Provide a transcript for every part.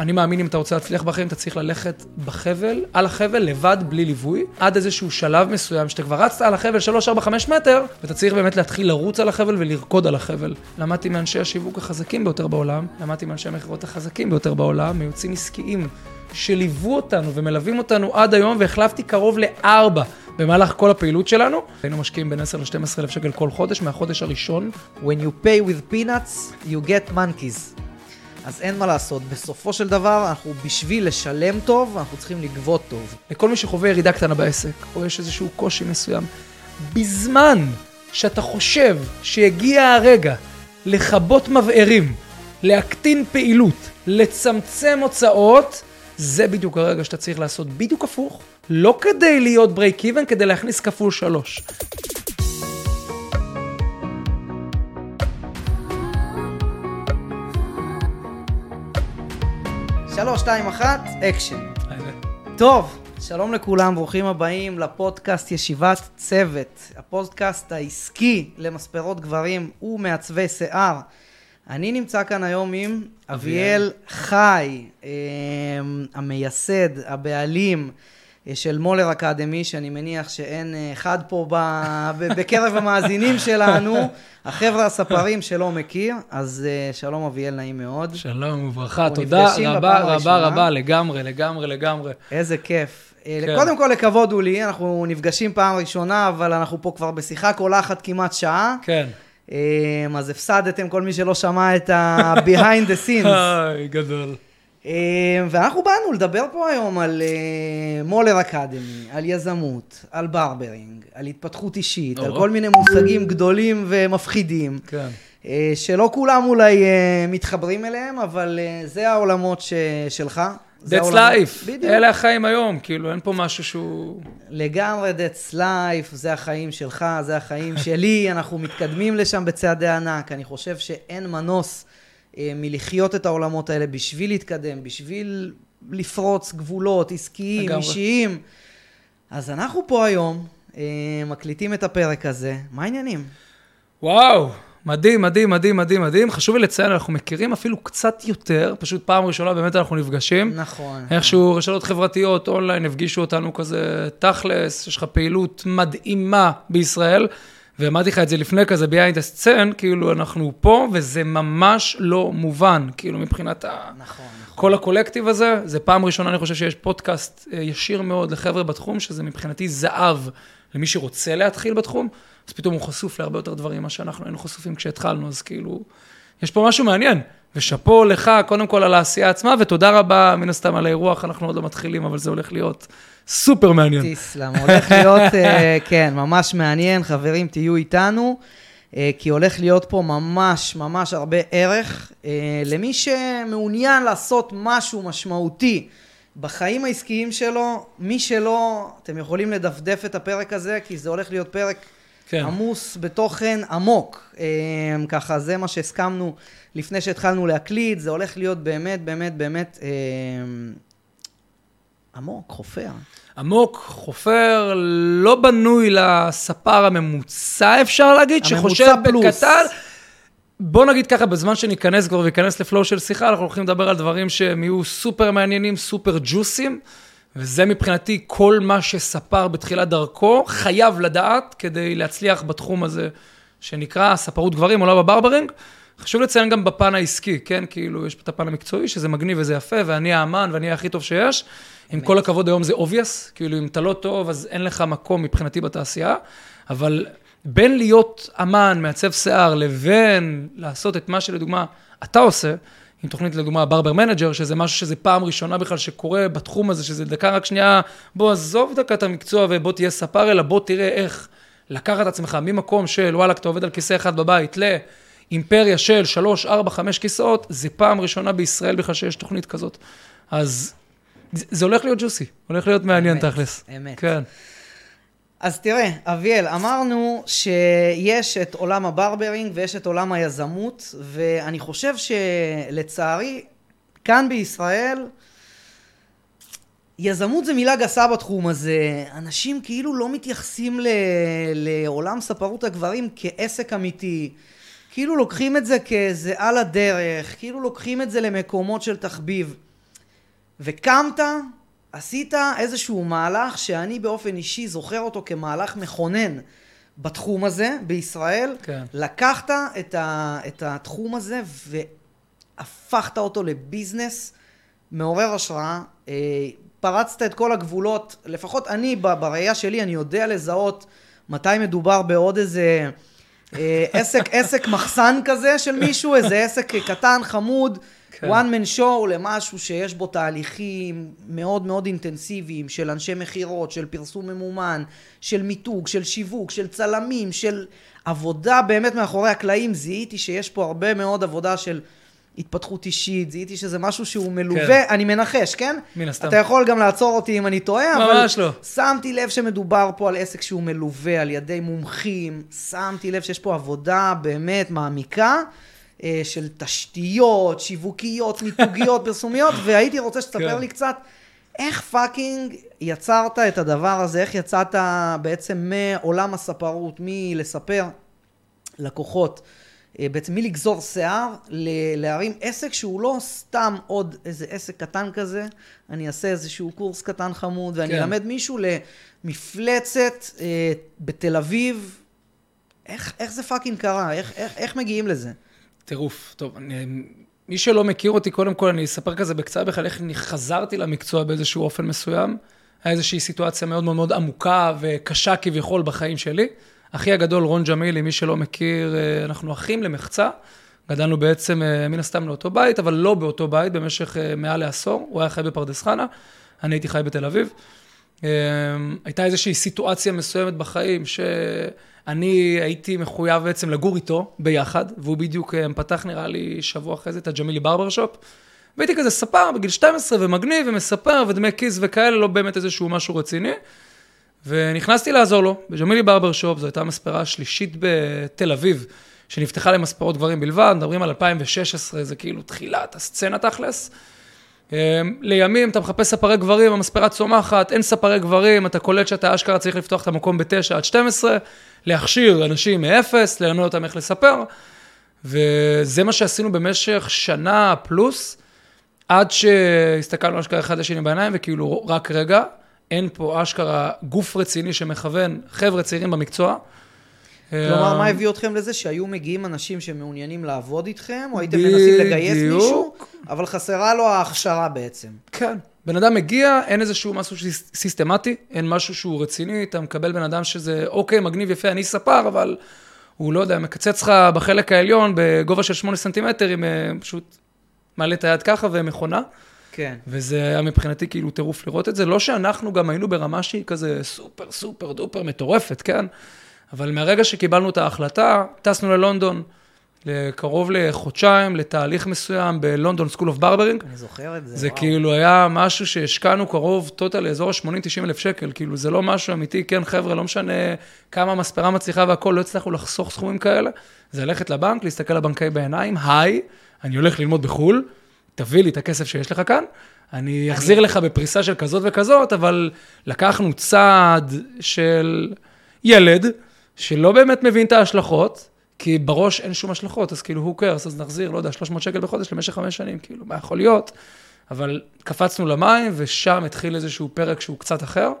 אני מאמין אם אתה רוצה להצליח בחיים, אתה צריך ללכת בחבל, על החבל, לבד, בלי ליווי, עד איזשהו שלב מסוים, שאתה כבר רצת על החבל 3, 4, 5 מטר, ואתה צריך באמת להתחיל לרוץ על החבל ולרקוד על החבל. למדתי מאנשי השיווק החזקים ביותר בעולם, למדתי מאנשי המכירות החזקים ביותר בעולם, מיוצאים עסקיים שליוו אותנו ומלווים אותנו עד היום, והחלפתי קרוב לארבע במהלך כל הפעילות שלנו. היינו משקיעים בין 10 ל-12 אלף שקל כל חודש, מהחודש הראשון. When you pay with peanuts, you get monkeys. אז אין מה לעשות, בסופו של דבר, אנחנו בשביל לשלם טוב, אנחנו צריכים לגבות טוב. לכל מי שחווה ירידה קטנה בעסק, או יש איזשהו קושי מסוים, בזמן שאתה חושב שהגיע הרגע לכבות מבערים, להקטין פעילות, לצמצם הוצאות, זה בדיוק הרגע שאתה צריך לעשות בדיוק הפוך, לא כדי להיות ברייק איבן, כדי להכניס כפול שלוש. שלוש, שתיים, אחת, אקשן. טוב, שלום לכולם, ברוכים הבאים לפודקאסט ישיבת צוות, הפודקאסט העסקי למספרות גברים ומעצבי שיער. אני נמצא כאן היום עם אביאל חי, אה, המייסד, הבעלים של מולר אקדמי, שאני מניח שאין אה, אחד פה ב- בקרב המאזינים שלנו, החבר'ה הספרים שלא מכיר, אז אה, שלום אביאל, נעים מאוד. שלום וברכה, תודה רבה רבה. רבה, לגמרי, לגמרי, לגמרי. איזה כיף. אה, כן. קודם כל, לכבוד הוא לי, אנחנו נפגשים פעם ראשונה, אבל אנחנו פה כבר בשיחה קולחת כמעט שעה. כן. אז הפסדתם כל מי שלא שמע את ה-behind the scenes. גדול. אה, ואנחנו באנו לדבר פה היום על אה, מולר אקדמי, על יזמות, על ברברינג, על התפתחות אישית, על. כל מיני מושגים גדולים ומפחידים, כן. אה, שלא כולם אולי אה, מתחברים אליהם, אבל זה העולמות ש- שלך. That's life, בדיוק. אלה החיים היום, כאילו, אין פה משהו שהוא... לגמרי, that's life, זה החיים שלך, זה החיים שלי, אנחנו מתקדמים לשם בצעדי ענק. אני חושב שאין מנוס מלחיות את העולמות האלה בשביל להתקדם, בשביל לפרוץ גבולות עסקיים, לגמרי. אישיים. אז אנחנו פה היום, אה, מקליטים את הפרק הזה. מה העניינים? וואו, מדהים, מדהים, מדהים, מדהים, מדהים. חשוב לי לציין, אנחנו מכירים אפילו קצת יותר, פשוט פעם ראשונה באמת אנחנו נפגשים. נכון. איכשהו רשתות חברתיות, אונליין, הפגישו אותנו כזה תכלס, יש לך פעילות מדהימה בישראל, ואמרתי לך את זה לפני כזה, behind the scene, כאילו אנחנו פה, וזה ממש לא מובן, כאילו מבחינת ה... נכון, נכון. כל הקולקטיב הזה, זה פעם ראשונה, אני חושב שיש פודקאסט אה, ישיר מאוד לחבר'ה בתחום, שזה מבחינתי זהב למי שרוצה להתחיל בתחום, אז פתאום הוא חשוף להרבה יותר דברים ממה שאנחנו היינו חשופים כשהתחלנו, אז כאילו, יש פה משהו מעניין. ושאפו לך, קודם כל על העשייה עצמה, ותודה רבה, מן הסתם, על האירוח, אנחנו עוד לא מתחילים, אבל זה הולך להיות סופר מעניין. תסלם, הולך להיות, אה, כן, ממש מעניין, חברים, תהיו איתנו, אה, כי הולך להיות פה ממש ממש הרבה ערך אה, למי שמעוניין לעשות משהו משמעותי בחיים העסקיים שלו, מי שלא, אתם יכולים לדפדף את הפרק הזה, כי זה הולך להיות פרק כן. עמוס בתוכן עמוק. ככה, זה מה שהסכמנו לפני שהתחלנו להקליט, זה הולך להיות באמת, באמת, באמת עמוק, חופר. עמוק, חופר, לא בנוי לספר הממוצע, אפשר להגיד, שחושב פלוס. בקטן. בוא נגיד ככה, בזמן שניכנס כבר וניכנס לפלואו של שיחה, אנחנו הולכים לדבר על דברים שהם יהיו סופר מעניינים, סופר ג'וסים, וזה מבחינתי כל מה שספר בתחילת דרכו חייב לדעת כדי להצליח בתחום הזה שנקרא ספרות גברים, עולם הברברינג. חשוב לציין גם בפן העסקי, כן? כאילו, יש את הפן המקצועי, שזה מגניב וזה יפה, ואני האמן ואני הכי טוב שיש. עם כל הכבוד היום זה obvious, כאילו אם אתה לא טוב, אז אין לך מקום מבחינתי בתעשייה, אבל בין להיות אמן, מעצב שיער, לבין לעשות את מה שלדוגמה אתה עושה, עם תוכנית לדוגמה barber manager, שזה משהו שזה פעם ראשונה בכלל שקורה בתחום הזה, שזה דקה רק שנייה, בוא עזוב דקה את המקצוע ובוא תהיה ספר, אלא בוא תראה איך לקחת את עצמך ממקום של וואלה, אתה עובד על כיסא אחד בבית, לאימפריה של שלוש, ארבע, חמש כיסאות, זה פעם ראשונה בישראל בכלל שיש תוכנית כזאת. אז זה זה הולך להיות ג'וסי, הולך להיות מעניין אמת, תכלס. אמת. כן. אז תראה, אביאל, אמרנו שיש את עולם ה barbering ויש את עולם היזמות, ואני חושב שלצערי, כאן בישראל, יזמות זה מילה גסה בתחום הזה. אנשים כאילו לא מתייחסים ל- לעולם ספרות הגברים כעסק אמיתי. כאילו לוקחים את זה כאיזה על הדרך, כאילו לוקחים את זה למקומות של תחביב. וקמת, עשית איזשהו מהלך שאני באופן אישי זוכר אותו כמהלך מכונן בתחום הזה בישראל. כן. לקחת את, ה, את התחום הזה והפכת אותו לביזנס מעורר השראה. אה, פרצת את כל הגבולות, לפחות אני, בראייה שלי, אני יודע לזהות מתי מדובר בעוד איזה עסק, עסק מחסן כזה של מישהו, איזה עסק קטן, חמוד, כן. one man show למשהו שיש בו תהליכים מאוד מאוד אינטנסיביים של אנשי מכירות, של פרסום ממומן, של מיתוג, של שיווק, של צלמים, של עבודה באמת מאחורי הקלעים. זיהיתי שיש פה הרבה מאוד עבודה של התפתחות אישית, זיהיתי שזה משהו שהוא מלווה, כן. אני מנחש, כן? מן הסתם. אתה יכול גם לעצור אותי אם אני טועה, ממש לא. שמתי לב שמדובר פה על עסק שהוא מלווה על ידי מומחים, שמתי לב שיש פה עבודה באמת מעמיקה. אה, של תשתיות, שיווקיות, מיתוגיות, פרסומיות, והייתי רוצה שתספר כן. לי קצת איך fucking יצרת את הדבר הזה, איך יצאת בעצם מעולם הספרות, מלספר לקוחות בעצם מלגזור שיער, להרים עסק שהוא לא סתם עוד איזה עסק קטן כזה, אני אעשה איזשהו קורס קטן חמוד, ואני כן. אלמד מישהו למפלצת אה, בתל אביב. איך, איך זה fucking קרה? איך, איך, איך מגיעים לזה? טירוף. טוב, אני, מי שלא מכיר אותי, קודם כל אני אספר כזה בקצרה בכלל איך אני חזרתי למקצוע באיזשהו אופן מסוים. היה איזושהי סיטואציה מאוד מאוד מאוד עמוקה וקשה כביכול בחיים שלי. אחי הגדול, רון ג'מילי, מי שלא מכיר, אה, אנחנו אחים למחצה. גדלנו בעצם אה, מן הסתם לאותו בית, אבל לא באותו בית במשך אה, מעל לעשור. הוא היה חי בפרדס חנה, אני הייתי חי בתל אביב. הייתה איזושהי סיטואציה מסוימת בחיים שאני הייתי מחויב בעצם לגור איתו ביחד, והוא בדיוק פתח נראה לי שבוע אחרי זה את הג'מילי ברבר שופ. והייתי כזה ספר בגיל 12 ומגניב ומספר ודמי כיס וכאלה, לא באמת איזשהו משהו רציני. ונכנסתי לעזור לו בג'מילי ברבר שופ, זו הייתה המספרה השלישית בתל אביב, שנפתחה למספרות גברים בלבד, מדברים על 2016, זה כאילו תחילת הסצנה תכלס. אמ, לימים אתה מחפש ספרי גברים, המספרה צומחת, אין ספרי גברים, אתה קולט שאתה אשכרה צריך לפתוח את המקום ב-9 עד 12, להכשיר אנשים מאפס, ללמד אותם איך לספר, וזה מה שעשינו במשך שנה פלוס, עד שהסתכלנו אשכרה אחד לשני בעיניים, וכאילו רק רגע, אין פה אשכרה גוף רציני שמכוון חבר'ה צעירים במקצוע. כלומר, מה הביא אתכם לזה שהיו מגיעים אנשים שמעוניינים לעבוד איתכם, או הייתם מנסים לגייס מישהו, אבל חסרה לו ההכשרה בעצם. כן. בן אדם מגיע, אין איזשהו משהו סיסטמטי, אין משהו שהוא רציני, אתה מקבל בן אדם שזה, אוקיי, מגניב, יפה, אני ספר, אבל הוא, לא יודע, מקצץ לך בחלק העליון בגובה של 8 סנטימטר, עם אה, פשוט מעלה את היד ככה ומכונה. כן. וזה היה מבחינתי כאילו טירוף לראות את זה. לא שאנחנו גם היינו ברמה שהיא כזה super super duper מטורפת, כן? אבל מהרגע שקיבלנו את ההחלטה, טסנו ללונדון. לקרוב לחודשיים, לתהליך מסוים ב London School of Barbering. אני זוכר את זה, זה וואו. כאילו היה משהו שהשקענו קרוב total לאזור ה-80-90 אלף שקל, כאילו זה לא משהו אמיתי, כן חבר'ה, לא משנה כמה המספרה מצליחה והכול, לא הצלחנו לחסוך סכומים כאלה. זה ללכת לבנק, להסתכל לבנקאי בעיניים, היי, אני הולך ללמוד בחו"ל, תביא לי את הכסף שיש לך כאן, אני אחזיר לך בפריסה של כזאת וכזאת, אבל לקחנו צעד של ילד, שלא באמת מבין את ההשלכות, כי בראש אין שום השלכות, אז כאילו, who cares, אז נחזיר, לא יודע, 300 שקל בחודש למשך חמש שנים, כאילו, מה יכול להיות? אבל קפצנו למים, ושם התחיל איזשהו פרק שהוא קצת אחר.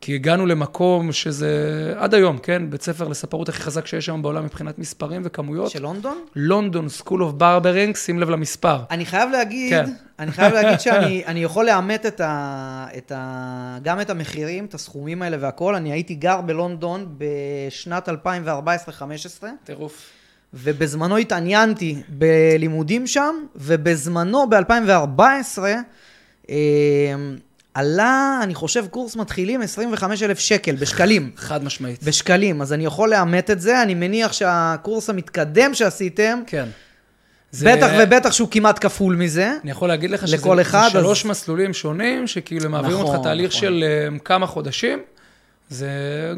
כי הגענו למקום שזה, עד היום, כן, בית ספר לספרות הכי חזק שיש היום בעולם מבחינת מספרים וכמויות. של לונדון? London, School of Barbering, שים לב למספר. אני חייב להגיד, כן. אני חייב להגיד שאני יכול לאמת את ה, את ה, גם את המחירים, את הסכומים האלה והכול. אני הייתי גר בלונדון בשנת 2014-2015. טירוף. ובזמנו התעניינתי בלימודים שם, ובזמנו, ב-2014, עלה, אני חושב, קורס מתחילים 25,000 שקל בשקלים. חד משמעית. בשקלים, אז אני יכול לאמת את זה, אני מניח שהקורס המתקדם שעשיתם, כן. זה... בטח ובטח שהוא כמעט כפול מזה. אני יכול להגיד לך שזה אחד, שלוש אז... מסלולים שונים, שכאילו הם מעבירים נכון, אותך תהליך נכון. של um, כמה חודשים. זה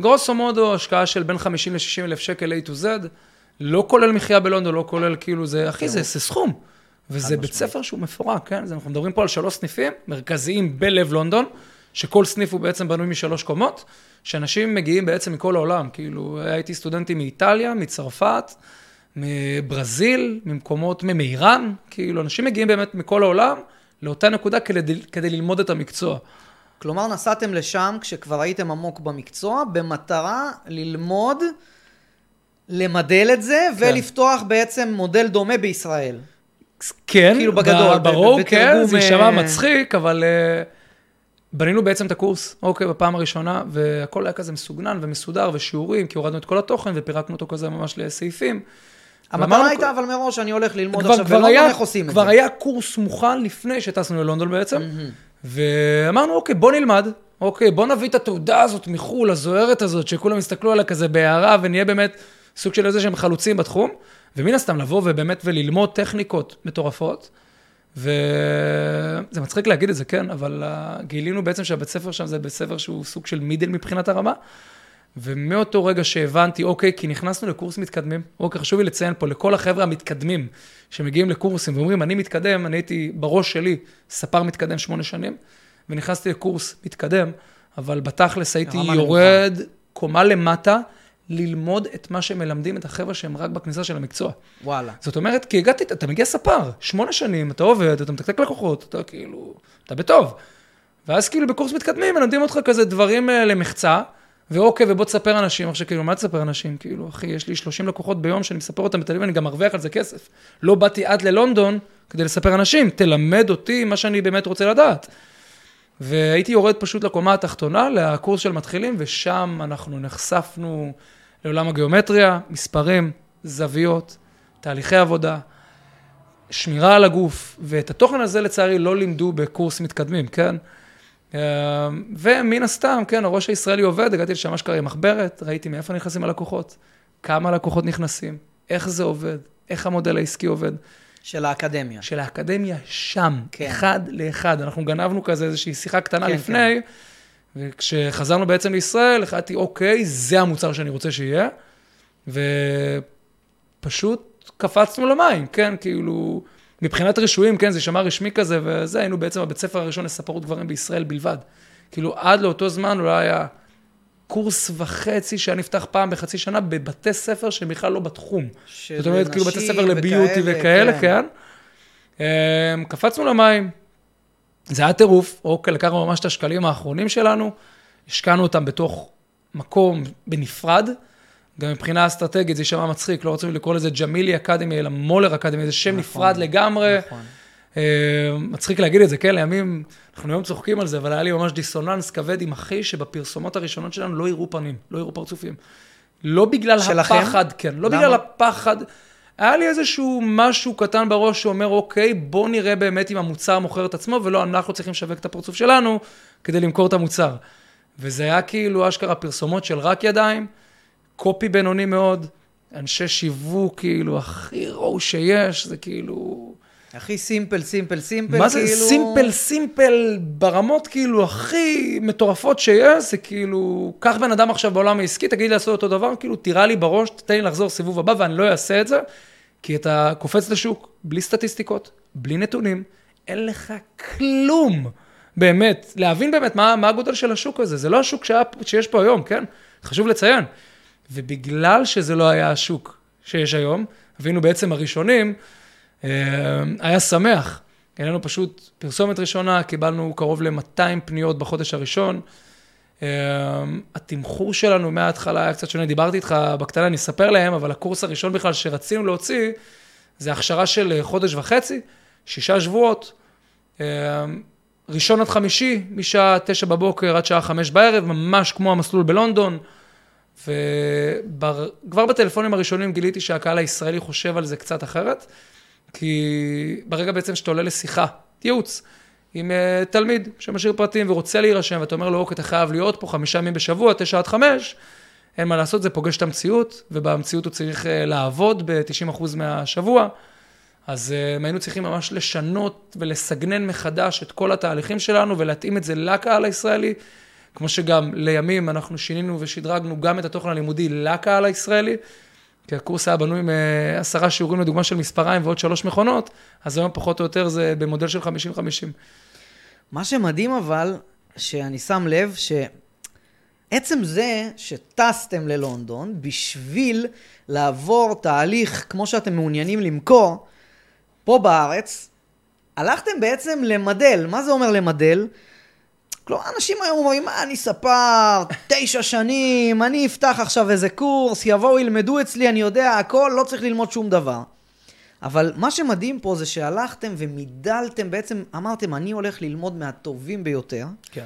גרוסו מודו, השקעה של בין 50 ל-60 אלף שקל A to Z, לא כולל מחיה בלונדון, לא כולל כאילו זה, אחי, זה, זה סכום. וזה בית ספר שהוא מפורק, כן? אנחנו מדברים פה על שלוש סניפים מרכזיים בלב לונדון, שכל סניף הוא בעצם בנוי משלוש קומות, שאנשים מגיעים בעצם מכל העולם, כאילו, הייתי סטודנטים מאיטליה, מצרפת, מברזיל, ממקומות, מאיראן, כאילו, אנשים מגיעים באמת מכל העולם לאותה נקודה כדי, כדי ללמוד את המקצוע. כלומר, נסעתם לשם כשכבר הייתם עמוק במקצוע, במטרה ללמוד, למדל את זה, כן. ולפתוח בעצם מודל דומה בישראל. כן, כאילו בגדול, ברור, כן, זה יישמע אה, מצחיק, אבל uh, בנינו בעצם את הקורס, אוקיי, בפעם הראשונה, והכל היה כזה מסוגנן ומסודר ושיעורים, כי הורדנו את כל התוכן ופירקנו אותו כזה ממש לסעיפים. המטרה הייתה אבל מראש, אני הולך ללמוד עכשיו בלונדון, איך עושים את זה. כבר היה קורס מוכן לפני שטסנו ללונדון בעצם, ואמרנו, אוקיי, בוא נלמד, אוקיי, בוא נביא את התעודה הזאת מחו"ל, הזוהרת הזאת, שכולם יסתכלו עליה כזה בהערה, ונהיה באמת סוג של איזה שהם חלוצים בתחום, ומן הסתם לבוא ובאמת וללמוד טכניקות מטורפות. וזה מצחיק להגיד את זה, כן, אבל uh, גילינו בעצם שהבית ספר שם זה בית ספר שהוא סוג של מידל מבחינת הרמה. ומאותו רגע שהבנתי, אוקיי, כי נכנסנו לקורס מתקדמים, אוקיי, חשוב לי לציין פה, לכל החבר'ה המתקדמים שמגיעים לקורסים ואומרים, אני מתקדם, אני הייתי בראש שלי ספר מתקדם שמונה שנים, ונכנסתי לקורס מתקדם, אבל בתכלס הייתי יורד קומה למטה, ללמוד את מה שמלמדים את החבר'ה שהם רק בכניסה של המקצוע. וואלה. זאת אומרת, כי הגעתי, אתה מגיע ספר, שמונה שנים, אתה עובד, אתה מתקתק לקוחות, אתה כאילו, אתה בטוב. ואז כאילו בקורס מתקדמים, מלמדים אותך כזה דברים אה, למחצה, ואוקיי, ובוא תספר אנשים, עכשיו כאילו, מה תספר אנשים? כאילו, אחי, יש לי 30 לקוחות ביום שאני מספר אותם בתל אביב, אני גם מרוויח על זה כסף. לא באתי עד ללונדון כדי לספר אנשים, תלמד אותי מה שאני באמת רוצה לדעת. והייתי יורד פשוט לקומה התחתונה, לקורס של מתחילים, ושם אנחנו נחשפנו לעולם הגיאומטריה, מספרים, זוויות, תהליכי עבודה, שמירה על הגוף, ואת התוכן הזה לצערי לא לימדו בקורס מתקדמים, כן? אמ, ומן הסתם, כן, הראש הישראלי עובד, הגעתי לשם אשכרה עם מחברת, ראיתי מאיפה נכנסים הלקוחות, כמה לקוחות נכנסים, איך זה עובד, איך המודל העסקי עובד. של האקדמיה. של האקדמיה שם, כן. אחד לאחד. אנחנו גנבנו כזה איזושהי שיחה קטנה כן, לפני, כן. וכשחזרנו בעצם לישראל, החלטתי, אוקיי, זה המוצר שאני רוצה שיהיה, ופשוט קפצנו למים, כן, כאילו, מבחינת רישויים, כן, זה יישמע רשמי כזה, וזה, היינו בעצם הבית ספר הראשון לספרות גברים בישראל בלבד. כאילו, עד לאותו זמן אולי היה קורס וחצי שהיה נפתח פעם בחצי שנה בבתי ספר שהם בכלל לא בתחום. זאת אומרת, כאילו, בתי ספר לביוטי וכאלה, כן. כן. אמ, קפצנו למים, זה היה טירוף, אוקיי, לקחנו ממש את השקלים האחרונים שלנו, השקענו אותם בתוך מקום בנפרד. גם מבחינה אסטרטגית זה יישמע מצחיק, לא רוצים לקרוא לזה ג'מילי אקדמי, אלא מולר אקדמי, זה שם נכון, נפרד לגמרי. נכון. Uh, מצחיק להגיד את זה, כן, לימים, אנחנו היום צוחקים על זה, אבל היה לי ממש דיסוננס כבד עם אחי, שבפרסומות הראשונות שלנו לא יראו פנים, לא יראו פרצופים. לא בגלל שלכם? הפחד, כן, לא למה? בגלל הפחד. היה לי איזשהו משהו קטן בראש שאומר, אוקיי, בוא נראה באמת אם המוצר מוכר את עצמו, ולא אנחנו צריכים לשווק את הפרצוף שלנו כדי למכור את המוצר. וזה היה כאילו אשכרה פרסומות של רק ידיים. קופי בינוני מאוד, אנשי שיווק, כאילו, הכי רואו שיש, זה כאילו... הכי סימפל, סימפל, סימפל, מה כאילו... מה זה סימפל, סימפל, ברמות כאילו הכי מטורפות שיש, זה כאילו, קח בן אדם עכשיו בעולם העסקי, תגיד לי לעשות אותו דבר, כאילו, תירה לי בראש, תתן לי לחזור סיבוב הבא, ואני לא אעשה את זה, כי אתה קופץ לשוק, בלי סטטיסטיקות, בלי נתונים, אין לך כלום, באמת, להבין באמת מה, מה הגודל של השוק הזה, זה לא השוק שהיה, שיש פה היום, כן? חשוב לציין. ובגלל שזה לא היה השוק שיש היום, היינו בעצם הראשונים, אה, היה שמח. היה לנו פשוט פרסומת ראשונה, קיבלנו קרוב ל-200 פניות בחודש הראשון. אה, התמחור שלנו מההתחלה היה קצת שונה, דיברתי איתך בקטנה, אני אספר להם, אבל הקורס הראשון בכלל שרצינו להוציא, זה הכשרה של חודש וחצי, שישה שבועות, אה, ראשון עד חמישי, משעה תשע בבוקר עד שעה חמש בערב, ממש כמו המסלול בלונדון. וכבר בטלפונים הראשונים גיליתי שהקהל הישראלי חושב על זה קצת אחרת, כי ברגע בעצם שאתה עולה לשיחה, ייעוץ, עם uh, תלמיד שמשאיר פרטים ורוצה להירשם, ואתה אומר לו, אוקיי, אתה חייב להיות פה חמישה ימים בשבוע, תשע עד חמש, אין מה לעשות, זה פוגש את המציאות, ובמציאות הוא צריך uh, לעבוד ב-90% מהשבוע. אז uh, היינו צריכים ממש לשנות ולסגנן מחדש את כל התהליכים שלנו ולהתאים את זה לקהל הישראלי. כמו שגם לימים אנחנו שינינו ושדרגנו גם את התוכן הלימודי לקהל הישראלי, כי הקורס היה בנוי מעשרה שיעורים לדוגמה של מספריים ועוד שלוש מכונות, אז היום פחות או יותר זה במודל של 50-50. מה שמדהים אבל, שאני שם לב שעצם זה שטסתם ללונדון בשביל לעבור תהליך כמו שאתם מעוניינים למכור, פה בארץ, הלכתם בעצם למדל. מה זה אומר למדל? כלומר, אנשים היום אומרים, מה, אני ספר, תשע שנים, אני אפתח עכשיו איזה קורס, יבואו, ילמדו אצלי, אני יודע הכל, לא צריך ללמוד שום דבר. אבל מה שמדהים פה זה שהלכתם ומידלתם, בעצם אמרתם, אני הולך ללמוד מהטובים ביותר. כן.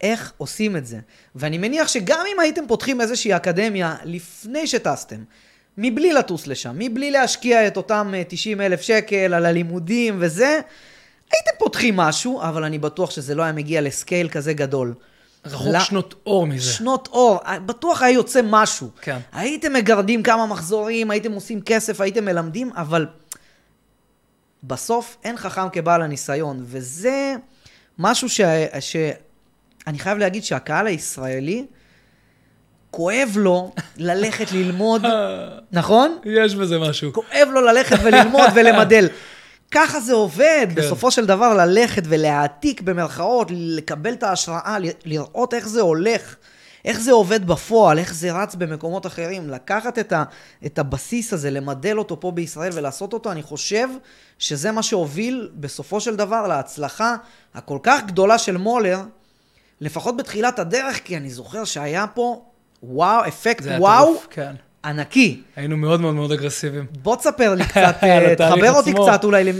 איך עושים את זה. ואני מניח שגם אם הייתם פותחים איזושהי אקדמיה לפני שטסתם, מבלי לטוס לשם, מבלי להשקיע את אותם 90 אה, אלף שקל על הלימודים וזה, הייתם פותחים משהו, אבל אני בטוח שזה לא היה מגיע לסקייל כזה גדול. רחוק שנות אור מזה. שנות אור, בטוח היה יוצא משהו. כן. הייתם מגרדים כמה מחזורים, הייתם עושים כסף, הייתם מלמדים, אבל בסוף אין חכם כבעל הניסיון, וזה משהו ש... ש... אני חייב להגיד שהקהל הישראלי, כואב לו ללכת ללמוד, נכון? יש בזה משהו. כואב לו ללכת וללמוד ולמדל. ככה זה עובד, כן. בסופו של דבר ללכת ולהעתיק במרכאות, לקבל את ההשראה, לראות איך זה הולך, איך זה עובד בפועל, איך זה רץ במקומות אחרים, לקחת את, ה, את הבסיס הזה, למדל אותו פה בישראל ולעשות אותו, אני חושב שזה מה שהוביל בסופו של דבר להצלחה הכל כך גדולה של מולר, לפחות בתחילת הדרך, כי אני זוכר שהיה פה וואו, אפקט וואו. טוב, כן. ענקי. היינו מאוד מאוד מאוד אגרסיביים. בוא תספר לי קצת, אה, תחבר אותי קצת אולי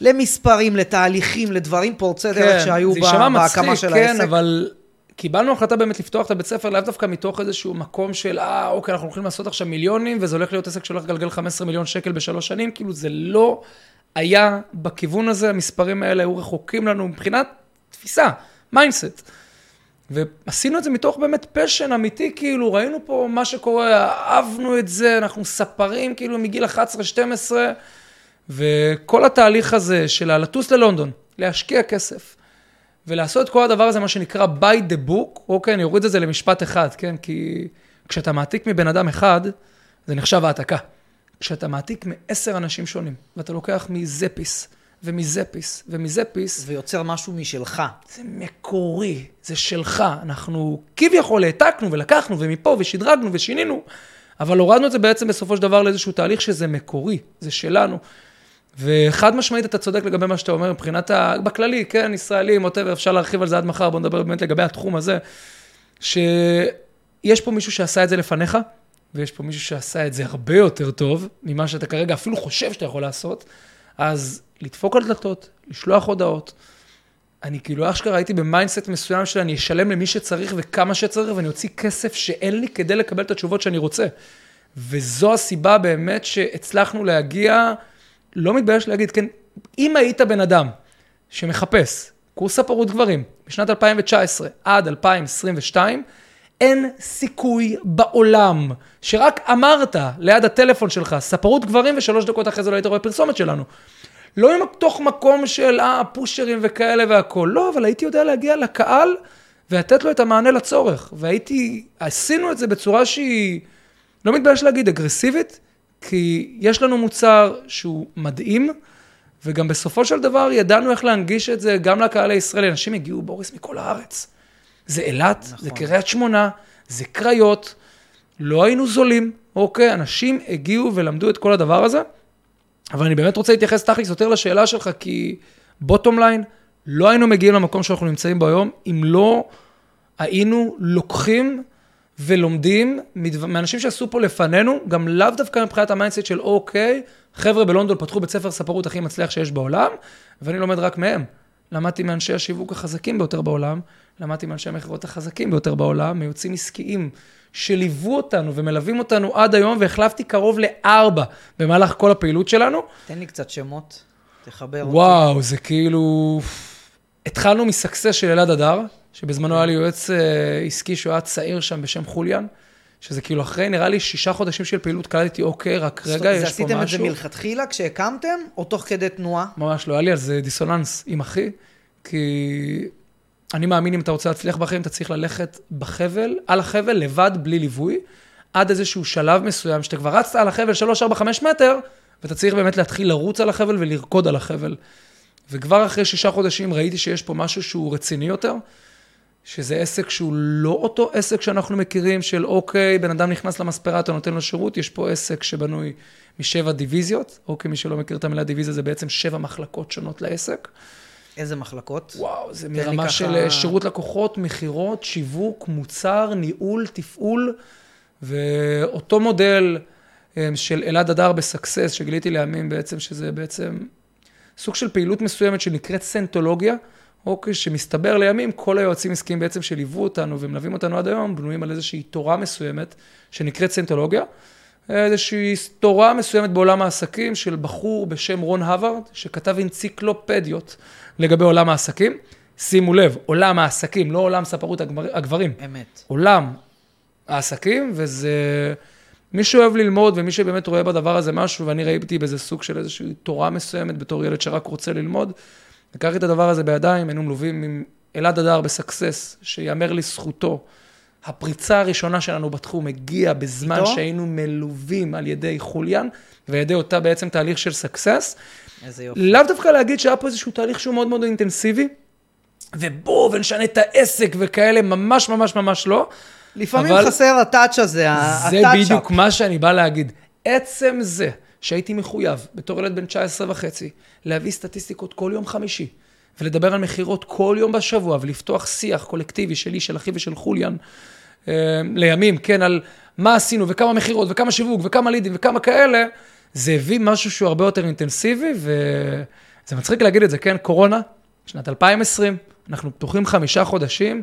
למספרים, לתהליכים, לדברים פורצי כן, דרך שהיו בהקמה של כן, העסק. כן, אבל קיבלנו החלטה באמת לפתוח את הבית ספר, לאו דווקא מתוך איזשהו מקום של, אה, אוקיי, אנחנו הולכים לעשות עכשיו מיליונים, וזה הולך להיות עסק שהולך לגלגל 15 מיליון שקל בשלוש שנים, כאילו זה לא היה בכיוון הזה, המספרים האלה היו רחוקים לנו מבחינת תפיסה, mindset. ועשינו את זה מתוך באמת passion אמיתי, כאילו, ראינו פה מה שקורה, אהבנו את זה, אנחנו ספרים, כאילו, מגיל 11-12, וכל התהליך הזה של לטוס ללונדון, להשקיע כסף, ולעשות את כל הדבר הזה, מה שנקרא by the book, אוקיי, אני אוריד את זה למשפט אחד, כן? כי כשאתה מעתיק מבן אדם אחד, זה נחשב העתקה. כשאתה מעתיק מעשר אנשים שונים, ואתה לוקח מזה piece, ומזה piece, ומזה piece. ויוצר משהו משלך. זה מקורי, זה שלך. אנחנו כביכול העתקנו ולקחנו, ומפה, ושדרגנו ושינינו, אבל הורדנו את זה בעצם בסופו של דבר לאיזשהו תהליך שזה מקורי, זה שלנו. וחד משמעית אתה צודק לגבי מה שאתה אומר, מבחינת, ה... בכללי, כן, ישראלים, whatever, אפשר להרחיב על זה עד מחר, בוא נדבר באמת לגבי התחום הזה, שיש פה מישהו שעשה את זה לפניך, ויש פה מישהו שעשה את זה הרבה יותר טוב ממה שאתה כרגע אפילו חושב שאתה יכול לעשות, אז לדפוק על דלתות, לשלוח הודעות. אני כאילו אשכרה הייתי ב mindset מסוים של אני אשלם למי שצריך וכמה שצריך, ואני אוציא כסף שאין לי כדי לקבל את התשובות שאני רוצה. וזו הסיבה באמת שהצלחנו להגיע, לא מתבייש להגיד, כן, אם היית בן אדם שמחפש קורס ספרות גברים בשנת 2019 עד 2022, אין סיכוי בעולם שרק אמרת ליד הטלפון שלך ספרות גברים ושלוש דקות אחרי זה לא היית רואה פרסומת שלנו. לא מתוך מקום של אה, פושרים וכאלה והכול, לא, אבל הייתי יודע להגיע לקהל ולתת לו את המענה לצורך. והייתי, עשינו את זה בצורה שהיא, לא מתבייש להגיד, אגרסיבית, כי יש לנו מוצר שהוא מדהים, וגם בסופו של דבר ידענו איך להנגיש את זה גם לקהל הישראלי. אנשים הגיעו, בוריס, מכל הארץ. זה אילת, נכון. זה קריית שמונה, זה קריות, לא היינו זולים, אוקיי? אנשים הגיעו ולמדו את כל הדבר הזה. אבל אני באמת רוצה להתייחס תכלס יותר לשאלה שלך, כי bottom line, לא היינו מגיעים למקום שאנחנו נמצאים בו היום, אם לא היינו לוקחים ולומדים מאנשים שעשו פה לפנינו, גם לאו דווקא מבחינת ה mindset של אוקיי, חבר'ה בלונדון פתחו בית ספר ספרות הכי מצליח שיש בעולם, ואני לומד רק מהם. למדתי מאנשי השיווק החזקים ביותר בעולם, למדתי מאנשי המכירות החזקים ביותר בעולם, מיוצאים עסקיים שליוו אותנו ומלווים אותנו עד היום, והחלפתי קרוב לארבע במהלך כל הפעילות שלנו. תן לי קצת שמות, תחבר אותי. וואו, זה כאילו... התחלנו מסקסס של אלעד אדר, שבזמנו היה לי יועץ uh, עסקי שהוא היה צעיר שם בשם חוליאן, שזה כאילו אחרי, נראה לי, שישה חודשים של פעילות, קלטתי, אוקיי, רק רגע, יש פה משהו. עשיתם את זה מלכתחילה כשהקמתם, או תוך כדי תנועה? ממש לא, היה לי על זה דיסוננס עם אחי, כי אני מאמין, אם אתה רוצה להצליח בחיים, אתה צריך ללכת בחבל, על החבל, לבד, בלי ליווי, עד איזשהו שלב מסוים, שאתה כבר רצת על החבל 3, 4, 5 מטר, ואתה צריך באמת להתחיל לרוץ על החבל ולרקוד על החבל. וכבר אחרי שישה חודשים ראיתי שיש פה משהו שהוא רציני יותר, שזה עסק שהוא לא אותו עסק שאנחנו מכירים, של אוקיי, בן אדם נכנס למספרה, אתה נותן לו שירות, יש פה עסק שבנוי משבע דיוויזיות, אוקיי, מי שלא מכיר את המילה דיוויזיה, זה בעצם שבע מחלקות שונות לעסק. איזה מחלקות? וואו, זה מרמה ככה... של אה, שירות לקוחות, מכירות, שיווק, מוצר, ניהול, תפעול, ואותו מודל אה, של אלעד אדר בסקסס, שגיליתי לימים בעצם, שזה בעצם סוג של פעילות מסוימת שנקראת סנטולוגיה, אוקיי, שמסתבר לימים, כל היועצים עסקיים בעצם שליוו אותנו ומלווים אותנו עד היום, בנויים על איזושהי תורה מסוימת שנקראת סנטולוגיה. איזושהי תורה מסוימת בעולם העסקים של בחור בשם רון הווארד, שכתב אנציקלופדיות לגבי עולם העסקים. שימו לב, עולם העסקים, לא עולם ספרות הגברים. אמת. עולם העסקים, וזה... מי שאוהב ללמוד ומי שבאמת רואה בדבר הזה משהו, ואני ראיתי בזה סוג של איזושהי תורה מסוימת בתור ילד שרק רוצה ללמוד, לקחתי את הדבר הזה בידיים, היינו מלווים עם אלעד אדר בסקסס, שיאמר לזכותו. הפריצה הראשונה שלנו בתחום הגיעה בזמן איתו? שהיינו מלווים על ידי חוליאן, ועל ידי אותה בעצם תהליך של סקסס. איזה יופי. לאו דווקא להגיד שהיה פה איזשהו תהליך שהוא מאוד מאוד אינטנסיבי, ובואו ונשנה את העסק וכאלה, ממש ממש ממש לא. לפעמים אבל... חסר הטאץ' הזה, הטאצ'אפ. זה בדיוק מה שאני בא להגיד. עצם זה שהייתי מחויב, בתור ילד בן 19 וחצי, להביא סטטיסטיקות כל יום חמישי, ולדבר על מכירות כל יום בשבוע, ולפתוח שיח קולקטיבי שלי, של אחי ושל חוליאן, אה, לימים, כן, על מה עשינו, וכמה מכירות, וכמה שיווק, וכמה לידים, וכמה כאלה, זה הביא משהו שהוא הרבה יותר אינטנסיבי, וזה מצחיק להגיד את זה, כן, קורונה, שנת 2020, אנחנו פתוחים חמישה חודשים,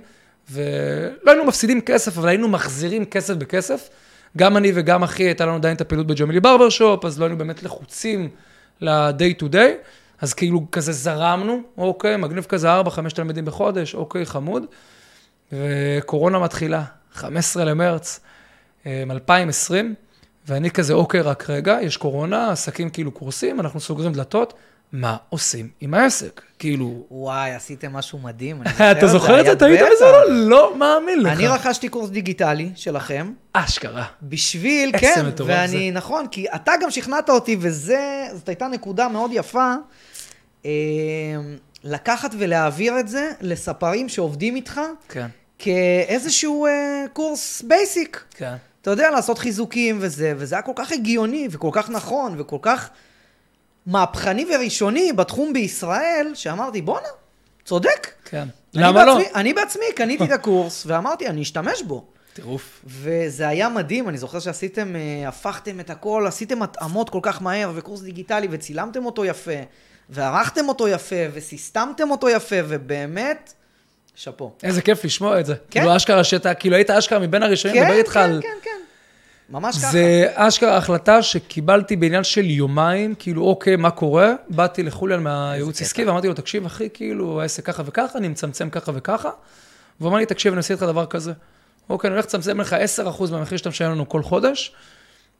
ולא היינו מפסידים כסף, אבל היינו מחזירים כסף בכסף. גם אני וגם אחי, הייתה לנו עדיין את הפעילות בג'מילי ברבר שופ, אז לא היינו באמת לחוצים ל-day to day, אז כאילו כזה זרמנו, אוקיי, מגניב כזה 4-5 תלמידים בחודש, אוקיי, חמוד. וקורונה מתחילה, 15 למרץ 2020, אה, ואני כזה, אוקיי, רק רגע, יש קורונה, עסקים כאילו קורסים, אנחנו סוגרים דלתות. מה עושים עם העסק? כאילו... וואי, עשיתם משהו מדהים. אתה זוכר את זה? אתה היית בזה? לא מאמין לך. אני רכשתי קורס דיגיטלי שלכם. אשכרה. בשביל, כן, ואני, נכון, כי אתה גם שכנעת אותי, וזאת הייתה נקודה מאוד יפה, אה, לקחת ולהעביר את זה לספרים שעובדים איתך, כן. כאיזשהו אה, קורס basic. כן. אתה יודע, לעשות חיזוקים וזה, וזה היה כל כך הגיוני, וכל כך נכון, וכל כך... מהפכני וראשוני בתחום בישראל, שאמרתי, בואנה, צודק. כן. למה לא? אני בעצמי קניתי את הקורס, ואמרתי, אני אשתמש בו. טירוף. וזה היה מדהים, אני זוכר שעשיתם, אה, הפכתם את הכל, עשיתם התאמות כל כך מהר, וקורס דיגיטלי, וצילמתם אותו יפה, וערכתם אותו יפה, וסיסטמתם אותו יפה, ובאמת, שאפו. איזה כיף לשמוע את זה. כן? כאילו אשכרה שאתה, כאילו היית אשכרה מבין הראשונים, כן, לדבר איתך כן, על... כן, כן. ממש ככה. זה אשכרה החלטה שקיבלתי בעניין של יומיים, כאילו, אוקיי, מה קורה? באתי לחוליאן מהייעוץ עסקי, ואמרתי לו, תקשיב, אחי, כאילו, העסק ככה וככה, אני מצמצם ככה וככה. והוא אמר לי, תקשיב, אני אעשה איתך דבר כזה. אוקיי, אני הולך לצמצם לך 10% מהמחיר שאתה משלם לנו כל חודש,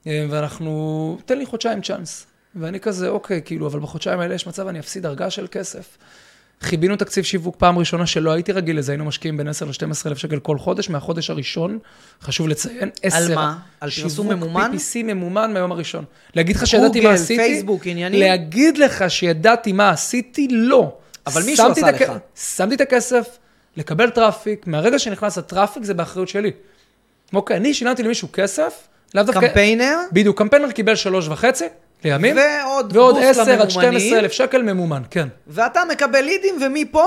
אה, ואנחנו, תן לי חודשיים צ'אנס. ואני כזה, אוקיי, כאילו, אבל בחודשיים האלה יש מצב, אני אפסיד הרגה של כסף. חיבינו תקציב שיווק פעם ראשונה שלא הייתי רגיל לזה, היינו משקיעים בין 10 ל-12 אלף שקל כל חודש, מהחודש הראשון, חשוב לציין, 10. על מה? על פרסום ממומן? PPC ממומן מהיום הראשון. להגיד לך שידעתי מה עשיתי? גוגל, פייסבוק, עניינים? להגיד לך שידעתי מה עשיתי? לא. אבל מישהו עשה לך. שמתי את הכסף, לקבל traffic, מהרגע שנכנס ה traffic זה באחריות שלי. אוקיי, אני שילמתי למישהו כסף, לאו דווקא... קמפיינר? בדיוק, קמפיינר קיבל שלוש וחצי, לימים. ועוד ועוד 10 עד 12 אלף שקל ממומן, כן. ואתה מקבל לידים, ומפה,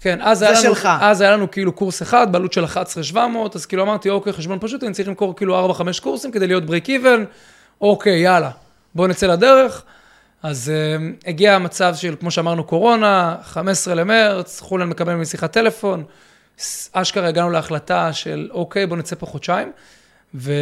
כן, אז זה לנו, שלך. אז היה לנו כאילו קורס אחד, בעלות של 11,700, אז כאילו אמרתי, אוקיי, חשבון פשוט, אני צריך למכור כאילו 4-5 קורסים כדי להיות break even, אוקיי, יאללה, בואו נצא לדרך. אז uh, הגיע המצב של, כמו שאמרנו, קורונה, 15 למרץ, חולן מקבל ממני שיחת טלפון, אשכרה הגענו להחלטה של, אוקיי, בואו נצא פה חודשיים, ו...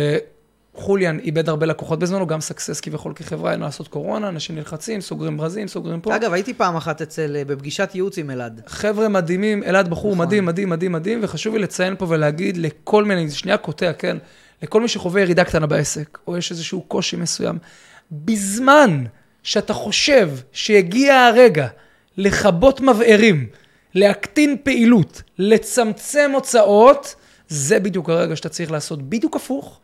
חוליאן איבד הרבה לקוחות בזמנו, גם סקסס כביכול כחברה, אין לעשות קורונה, אנשים נלחצים, סוגרים ברזים, סוגרים פה. אגב, הייתי פעם אחת אצל, אה, בפגישת ייעוץ עם אלעד. חבר'ה מדהימים, אלעד בחור נכון. מדהים, מדהים, מדהים, מדהים, וחשוב לי לציין פה ולהגיד לכל מיני, זה שנייה קוטע, כן? לכל מי שחווה ירידה קטנה בעסק, או יש איזשהו קושי מסוים, בזמן שאתה חושב שהגיע הרגע לכבות מבערים, להקטין פעילות, לצמצם הוצאות, זה בדיוק הרגע שאתה צריך לעשות בדיוק הפוך.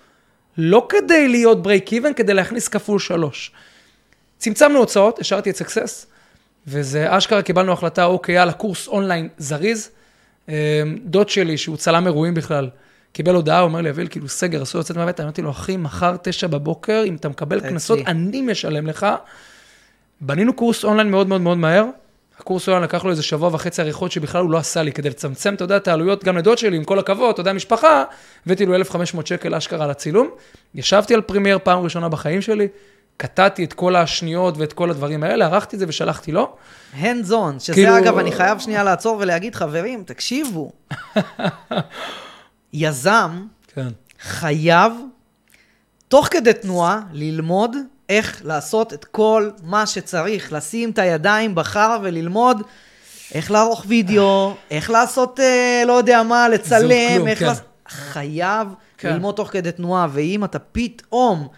לא כדי להיות break even, כדי להכניס כפול שלוש. צמצמנו הוצאות, השארתי את סקסס, וזה אשכרה קיבלנו החלטה, אוקיי, יאללה, קורס אונליין זריז, דוד שלי, שהוא צלם אירועים בכלל, קיבל הודעה, הוא אומר לי, אביאל, כאילו סגר, אסור לצאת מהבית, אמרתי לו, אחי, מחר תשע בבוקר, אם אתה מקבל קנסות, אני משלם לך. בנינו קורס אונליין מאוד מאוד מאוד מהר. הקורס אונליין לקח לו איזה שבוע וחצי עריכות שבכלל הוא לא עשה לי, כדי לצמצם, אתה יודע, את העלויות גם לדוד שלי, עם כל הכבוד, אתה יודע, משפחה, הבאתי לו 1,500 שקל אשכרה על הצילום. ישבתי על Premiere פעם ראשונה בחיים שלי, קטעתי את כל השניות ואת כל הדברים האלה, ערכתי את זה ושלחתי לו. hands on, שזה כאילו... אגב, אני חייב שנייה לעצור ולהגיד, חברים, תקשיבו, יזם כן. חייב, תוך כדי תנועה, ללמוד איך לעשות את כל מה שצריך, לשים את הידיים בחרא וללמוד איך לערוך וידאו, איך לעשות, אה, לא יודע מה, לצלם, כלום, איך כן. לעשות... חייב כן. ללמוד תוך כדי תנועה, ואם אתה פתאום...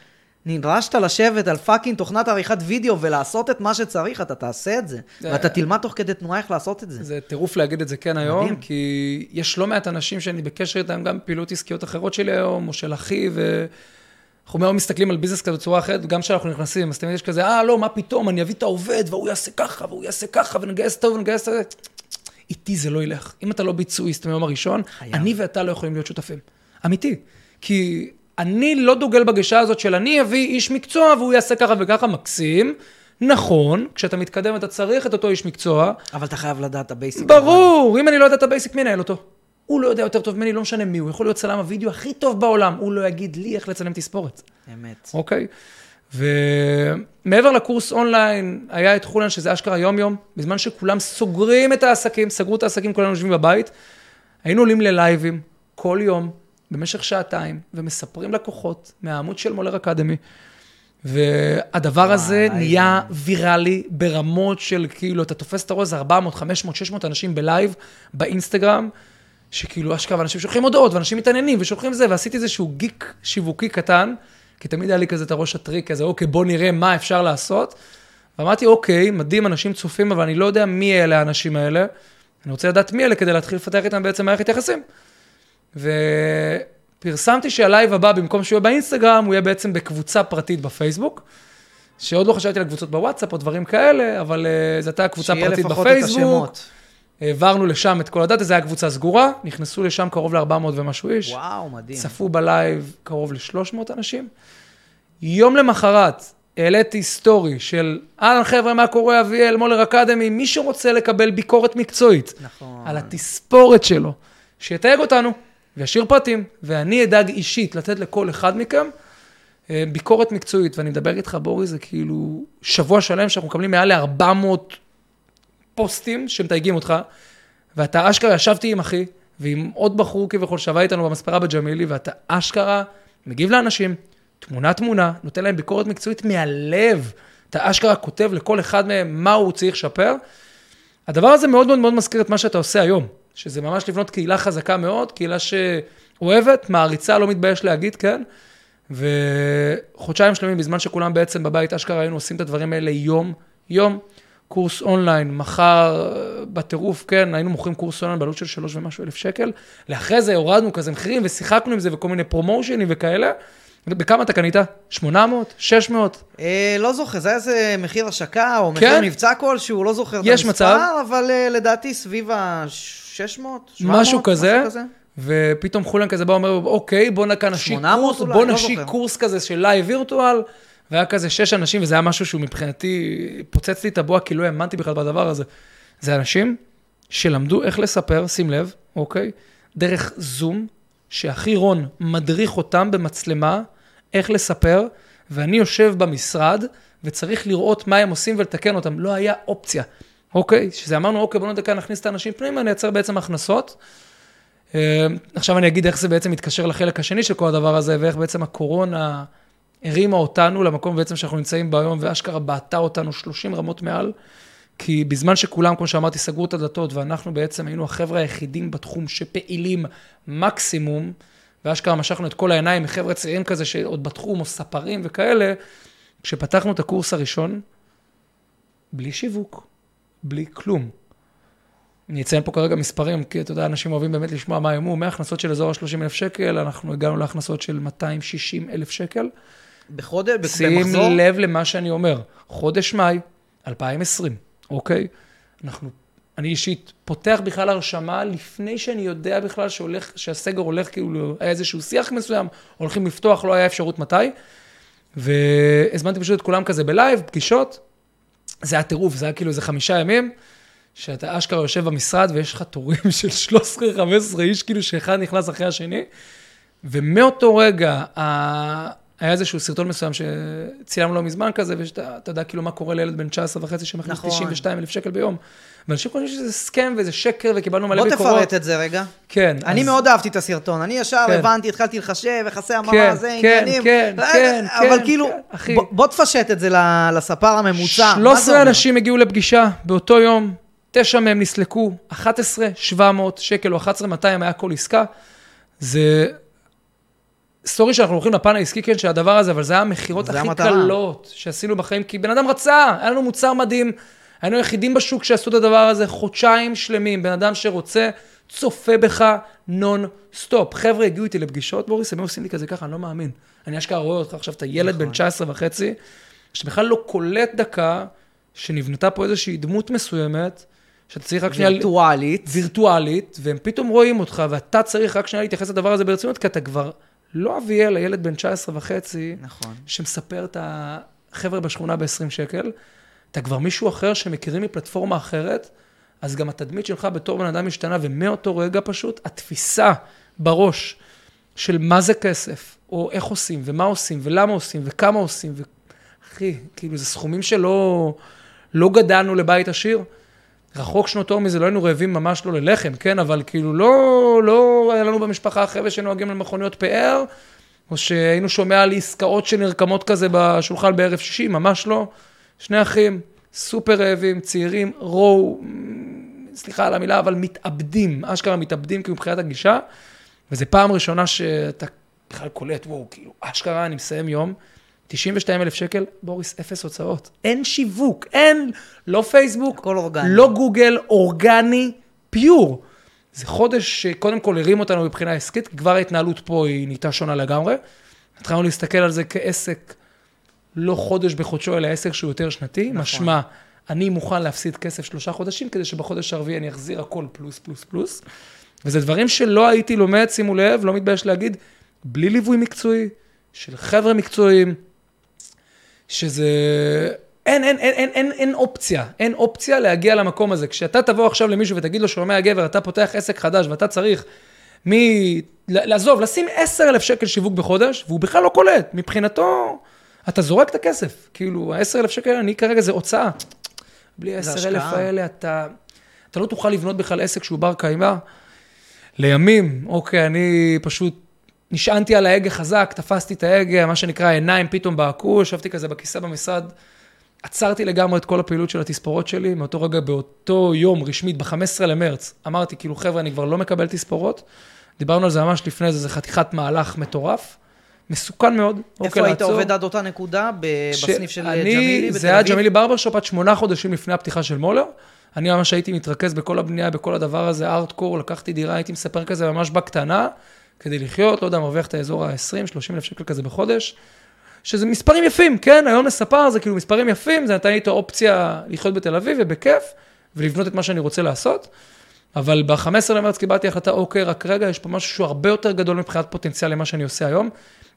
נדרשת לשבת על fucking תוכנת עריכת וידאו ולעשות את מה שצריך, אתה תעשה את זה. זה... ואתה תלמד תוך כדי תנועה איך לעשות את זה. זה טירוף להגיד את זה כן מדהים. היום, כי יש לא מעט אנשים שאני בקשר איתם, גם פעילות עסקיות אחרות שלי היום, או של אחי, ו... אנחנו מאוד מסתכלים על business כזה בצורה אחרת, גם כשאנחנו נכנסים, אז תמיד יש כזה, אה, לא, מה פתאום, אני אביא את העובד, והוא יעשה ככה, והוא יעשה ככה, ונגייס טוב, ונגייס טוב. איתי זה לא ילך. אם אתה לא ביצועיסט מהיום הראשון, חייב. אני ואתה לא יכולים להיות שותפים. אמיתי. כי אני לא דוגל בגישה הזאת של אני אביא איש מקצוע והוא יעשה ככה וככה, מקסים. נכון, כשאתה מתקדם אתה צריך את אותו איש מקצוע. אבל אתה חייב לדעת את ה basic. ברור. אם אני לא יודע את ה basic, מי ינהל אותו? הוא לא יודע יותר טוב ממני, לא משנה מי הוא, יכול להיות צלם הוידאו הכי טוב בעולם, הוא לא יגיד לי איך לצלם תספורת. אמת. אוקיי? ומעבר לקורס אונליין, היה את חולן, שזה אשכרה יום-יום, בזמן שכולם סוגרים את העסקים, סגרו את העסקים, כולנו יושבים בבית, היינו עולים ללייבים כל יום, במשך שעתיים, ומספרים לקוחות מהעמוד של מולר אקדמי. והדבר הזה נהיה ויראלי ברמות של כאילו, אתה תופס את הראש, 400, 500, 600 אנשים בלייב, באינסטגרם, שכאילו אשכרה, ואנשים שולחים הודעות, ואנשים מתעניינים, ושולחים זה, ועשיתי איזשהו גימיק שיווקי קטן, כי תמיד היה לי כזה את הראש הטריק כזה, אוקיי, בוא נראה מה אפשר לעשות. ואמרתי, אוקיי, מדהים, אנשים צופים, אבל אני לא יודע מי אלה האנשים האלה. אני רוצה לדעת מי אלה כדי להתחיל לפתח איתם בעצם מערכת יחסים. ופרסמתי שהלייב הבא, במקום שהוא יהיה באינסטגרם, הוא יהיה בעצם בקבוצה פרטית בפייסבוק. שעוד לא חשבתי על קבוצות בוואטסאפ או דברים כאלה, אבל אה, זו הייתה קבוצה פרטית בפייסבוק. שיהיה לפחות את השמות. העברנו לשם את כל הדאטה, זו הייתה קבוצה סגורה, נכנסו לשם קרוב ל-400 ומשהו איש. וואו, מדהים. צפו בלייב קרוב ל-300 אנשים. יום למחרת העליתי סטורי של, אהלן חבר'ה, מה קורה, אביאל, מולר אקדמי, מי שרוצה לקבל ביקורת מקצועית. נכון. על התספורת שלו, שיתייג אותנו. וישאיר פרטים, ואני אדאג אישית לתת לכל אחד מכם אה, ביקורת מקצועית, ואני מדבר איתך, בורי, זה כאילו שבוע שלם שאנחנו מקבלים מעל ל-400 פוסטים שמתייגים אותך, ואתה אשכרה ישבתי עם אחי, ועם עוד בחור כביכול שווה איתנו במספרה בג'מילי, ואתה אשכרה מגיב לאנשים, תמונה-תמונה, נותן להם ביקורת מקצועית מהלב. אתה אשכרה כותב לכל אחד מהם מה הוא צריך לשפר. הדבר הזה מאוד מאוד מאוד מזכיר את מה שאתה עושה היום. שזה ממש לבנות קהילה חזקה מאוד, קהילה שאוהבת, מעריצה, לא מתבייש להגיד, כן? וחודשיים שלמים, בזמן שכולם בעצם בבית, אשכרה היינו עושים את הדברים האלה יום, יום. קורס אונליין, מחר בטירוף, כן, היינו מוכרים קורס אונליין בעלות של שלוש ומשהו אלף שקל. לאחרי זה הורדנו כזה מחירים ושיחקנו עם זה וכל מיני פרומושנים וכאלה. בכמה אתה קנית? 800? 600? אה, לא זוכר, זה היה איזה מחיר השקה או מחיר כן? מבצע כלשהו, לא זוכר את המספר, מצב. אבל אה, לדעתי סביב ה-600, 700, משהו כזה. משהו כזה. ופתאום חולן כזה בא ואומר, אוקיי, בוא נקה נשיק קורס, בוא לא נשיק קורס כזה של לייב וירטואל, והיה כזה שש אנשים, וזה היה משהו שהוא מבחינתי, פוצץ לי את הבועה, כי לא האמנתי בכלל בדבר הזה. זה אנשים שלמדו איך לספר, שים לב, אוקיי, דרך זום, שאחי רון מדריך אותם במצלמה, איך לספר, ואני יושב במשרד וצריך לראות מה הם עושים ולתקן אותם. לא היה אופציה, אוקיי? שזה אמרנו, אוקיי, בואו נדקה, נכניס את האנשים פנימה, נייצר בעצם הכנסות. אה, עכשיו אני אגיד איך זה בעצם מתקשר לחלק השני של כל הדבר הזה, ואיך בעצם הקורונה הרימה אותנו למקום בעצם שאנחנו נמצאים בו היום, ואשכרה בעטה אותנו 30 רמות מעל. כי בזמן שכולם, כמו שאמרתי, סגרו את הדלתות, ואנחנו בעצם היינו החבר'ה היחידים בתחום שפעילים מקסימום, ואשכרה משכנו את כל העיניים מחבר'ה צעירים כזה שעוד בתחום, או ספרים וכאלה, כשפתחנו את הקורס הראשון, בלי שיווק, בלי כלום. אני אציין פה כרגע מספרים, כי אתה יודע, אנשים אוהבים באמת לשמוע מה היו, מהכנסות של אזור ה-30 אלף שקל, אנחנו הגענו להכנסות של 260 אלף שקל. בחודש, במחזור? שים לב למה שאני אומר, חודש מאי 2020, אוקיי? אנחנו אני אישית פותח בכלל הרשמה לפני שאני יודע בכלל שהולך, שהסגר הולך כאילו, היה איזשהו שיח מסוים, הולכים לפתוח, לא היה אפשרות מתי. והזמנתי פשוט את כולם כזה בלייב, פגישות. זה היה טירוף, זה היה כאילו איזה חמישה ימים, שאתה אשכרה יושב במשרד ויש לך תורים של 13-15 איש, כאילו שאחד נכנס אחרי השני. ומאותו רגע, היה איזשהו סרטון מסוים שצילמנו לא מזמן כזה, ואתה יודע כאילו מה קורה לילד בן 19 וחצי שמכניס נכון. 92 אלף שקל ביום. ואנשים חושבים שזה סכם וזה שקר וקיבלנו מלא ביקורות. בוא תפרט את זה רגע. כן. אני אז... מאוד אהבתי את הסרטון. אני ישר כן. הבנתי, התחלתי לחשב, יחסי המרה, כן, זה כן, עניינים. כן, כן, כן. אבל כן, כאילו, כן, אחי. בוא, בוא תפשט את זה לספר הממוצע. 13 אנשים הגיעו לפגישה באותו יום, תשע מהם נסלקו, 11, 700 שקל או 11, 200 היה כל עסקה. זה סטורי שאנחנו הולכים לפן העסקי, כן, של הדבר הזה, אבל זה היה המכירות הכי המטרה. קלות שעשינו בחיים, כי בן אדם רצה, היה לנו מוצר מדהים, היינו היחידים בשוק שעשו את הדבר הזה חודשיים שלמים, בן אדם שרוצה, צופה בך non stop. חבר'ה הגיעו איתי לפגישות, בוריס, הם עושים לי כזה ככה, אני לא מאמין. אני אשכרה רואה אותך עכשיו, אתה ילד נכון. בן 19 וחצי, שבכלל לא קולט דקה שנבנתה פה איזושהי דמות מסוימת, שאתה צריך רק שנייה... וירטואלית. וירטואלית, והם פתאום רואים אותך, ואתה צריך רק שנייה להתייחס לדבר הזה ברצינות, כי אתה כבר לא אביאל, הילד בן 19 וחצי, נכון. שמספר את החבר'ה בשכונה ב-20 שקל, אתה כבר מישהו אחר שמכירים מפלטפורמה אחרת, אז גם התדמית שלך בתור בן אדם משתנה, ומאותו רגע פשוט, התפיסה בראש של מה זה כסף, או איך עושים, ומה עושים, ולמה עושים, וכמה עושים, ו... אחי, כאילו, זה סכומים שלא לא גדלנו לבית עשיר. רחוק שנות אור מזה, לא היינו רעבים ממש לא ללחם, כן? אבל כאילו לא, לא היה לנו במשפחה חבר'ה שנוהגים למכוניות פאר, או שהיינו שומע על עסקאות שנרקמות כזה בשולחן בערב שישי, ממש לא. שני אחים, סופר רעבים, צעירים, רואו, סליחה על המילה, אבל מתאבדים, אשכרה מתאבדים כאילו מבחינת הגישה, וזו פעם ראשונה שאתה בכלל קולט, וואו, כאילו, אשכרה, אני מסיים יום. 92 אלף שקל, בוריס, אפס הוצאות. אין שיווק, אין, לא פייסבוק. לא גוגל, אורגני, פיור. זה חודש שקודם כל הרים אותנו מבחינה עסקית, כי כבר ההתנהלות פה היא נהייתה שונה לגמרי. התחלנו להסתכל על זה כעסק, לא חודש בחודשו, אלא עסק שהוא יותר שנתי. נכון. משמע, אני מוכן להפסיד כסף שלושה חודשים, כדי שבחודש הרביעי אני אחזיר הכל פלוס, פלוס, פלוס. וזה דברים שלא הייתי לומד, שימו לב, לא מתבייש להגיד, בלי ליווי מקצועי, של חבר'ה מקצועיים, שזה... אין, אין, אין, אין, אין, אין אופציה, אין אופציה להגיע למקום הזה. כשאתה תבוא עכשיו למישהו ותגיד לו, שומע גבר, אתה פותח עסק חדש ואתה צריך מ... לעזוב, לשים 10,000 שקל שיווק בחודש, והוא בכלל לא קולט. מבחינתו, אתה זורק את הכסף. כאילו, ה-10,000 שקל, אני כרגע זה הוצאה. בלי ה-10,000 האלה, אתה, אתה לא תוכל לבנות בכלל עסק שהוא בר קיימא. לימים, אוקיי, אני פשוט נשענתי על ההגה חזק, תפסתי את ההגה, מה שנקרא, עיניים פתאום בעקו, ישבתי כזה בכיסא במשרד, עצרתי לגמרי את כל הפעילות של התספורות שלי, מאותו רגע, באותו יום, רשמית, ב-15 למרץ, אמרתי, כאילו, חבר'ה, אני כבר לא מקבל תספורות. דיברנו על זה ממש לפני זה, זה חתיכת מהלך מטורף. מסוכן מאוד. איפה אוקיי, היית לעצור. עובד עד אותה נקודה? בסניף של אני, ג'מילי בתל אביב? זה היה ג'מילי ברברשופ עד שמונה חודשים לפני הפתיחה של מולר. אני ממש הייתי מתרכז בכל הבנייה, בכל הדבר הזה, ארטקור, לקחתי דירה, הייתי מספר כזה ממש בקטנה. כדי לחיות, לא יודע, מרוויח את האזור ה-20-30 אלף שקל כזה בחודש, שזה מספרים יפים, כן? היום לספר זה כאילו מספרים יפים, זה נתן לי את האופציה לחיות בתל אביב ובכיף, ולבנות את מה שאני רוצה לעשות. אבל ב-15 למרץ קיבלתי החלטה, אוקיי, רק רגע, יש פה משהו שהוא הרבה יותר גדול מבחינת פוטנציאל למה שאני עושה היום,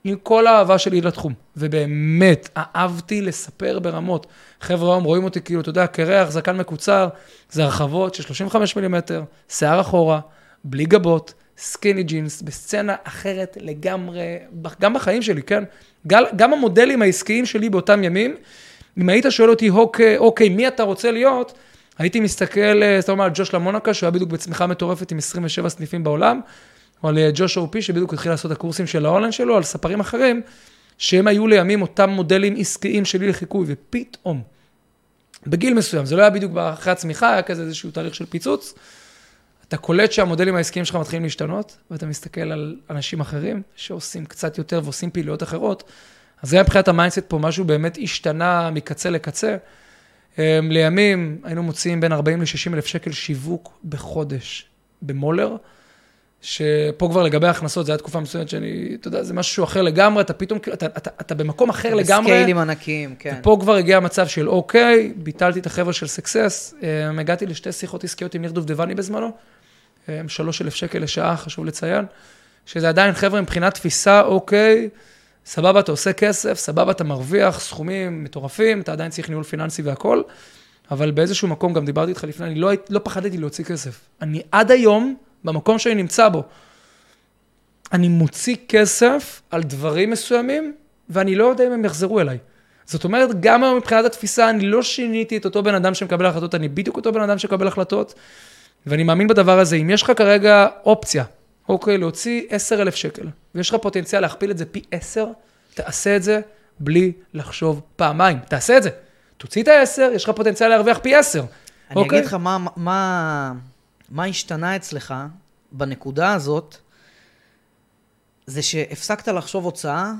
עם כל האהבה שלי לתחום. ובאמת, אהבתי לספר ברמות. חבר'ה היום רואים אותי כאילו, אתה יודע, קרח, זקן מקוצר, זה הרחבות של 35 מילימטר, שיער אחורה, בלי גבות, סקיני ג'ינס, בסצנה אחרת לגמרי, גם בחיים שלי, כן? גם המודלים העסקיים שלי באותם ימים, אם היית שואל אותי, אוקיי, אוקיי, מי אתה רוצה להיות? הייתי מסתכל, אה, זאת אומרת, על ג'וש למונקה, שהוא היה בדיוק בצמיחה מטורפת עם 27 סניפים בעולם, או על אה, ג'וש אורפי, שבדיוק התחיל לעשות את הקורסים של האונליין שלו, על ספרים אחרים, שהם היו לימים אותם מודלים עסקיים שלי לחיקוי, ופתאום, בגיל מסוים, זה לא היה בדיוק אחרי הצמיחה, היה כזה איזשהו תהליך של פיצוץ, אתה קולט שהמודלים העסקיים שלך מתחילים להשתנות, ואתה מסתכל על אנשים אחרים שעושים קצת יותר ועושים פעילויות אחרות. אז זה מבחינת ה mindset פה, משהו באמת השתנה מקצה לקצה. אמ, לימים היינו מוציאים בין 40 ל-60 אלף שקל שיווק בחודש במולר. שפה כבר לגבי ההכנסות, זו הייתה תקופה מסוימת שאני, אתה יודע, זה משהו אחר לגמרי, אתה פתאום, אתה, אתה, אתה במקום אחר לגמרי. בסקיילים ענקיים, כן. ופה כבר הגיע המצב של אוקיי, ביטלתי את החבר'ה של סקסס, אה, הגעתי לשתי שיחות עסקיות עם ניר דובדבני בזמנו, אה, שלוש אלף שקל לשעה, חשוב לציין, שזה עדיין חבר'ה מבחינת תפיסה, אוקיי, סבבה, אתה עושה כסף, סבבה, אתה מרוויח סכומים מטורפים, אתה עדיין צריך ניהול פיננסי והכול, אבל באיזשהו מקום, גם דיברתי איתך לפני, אני לא, לא פחדתי להוציא כסף. אני עד היום, במקום שאני נמצא בו, אני מוציא כסף על דברים מסוימים, ואני לא יודע אם הם יחזרו אליי. זאת אומרת, גם היום מבחינת התפיסה, אני לא שיניתי את אותו בן אדם שמקבל החלטות, אני בדיוק אותו בן אדם שמקבל החלטות, ואני מאמין בדבר הזה. אם יש לך כרגע אופציה, אוקיי, להוציא 10,000 שקל, ויש לך פוטנציאל להכפיל את זה פי 10, תעשה את זה בלי לחשוב פעמיים. תעשה את זה. תוציא את ה-10, יש לך פוטנציאל להרוויח פי 10. אני אוקיי? אגיד לך מה, מה, מה השתנה אצלך בנקודה הזאת, זה שהפסקת לחשוב הוצאה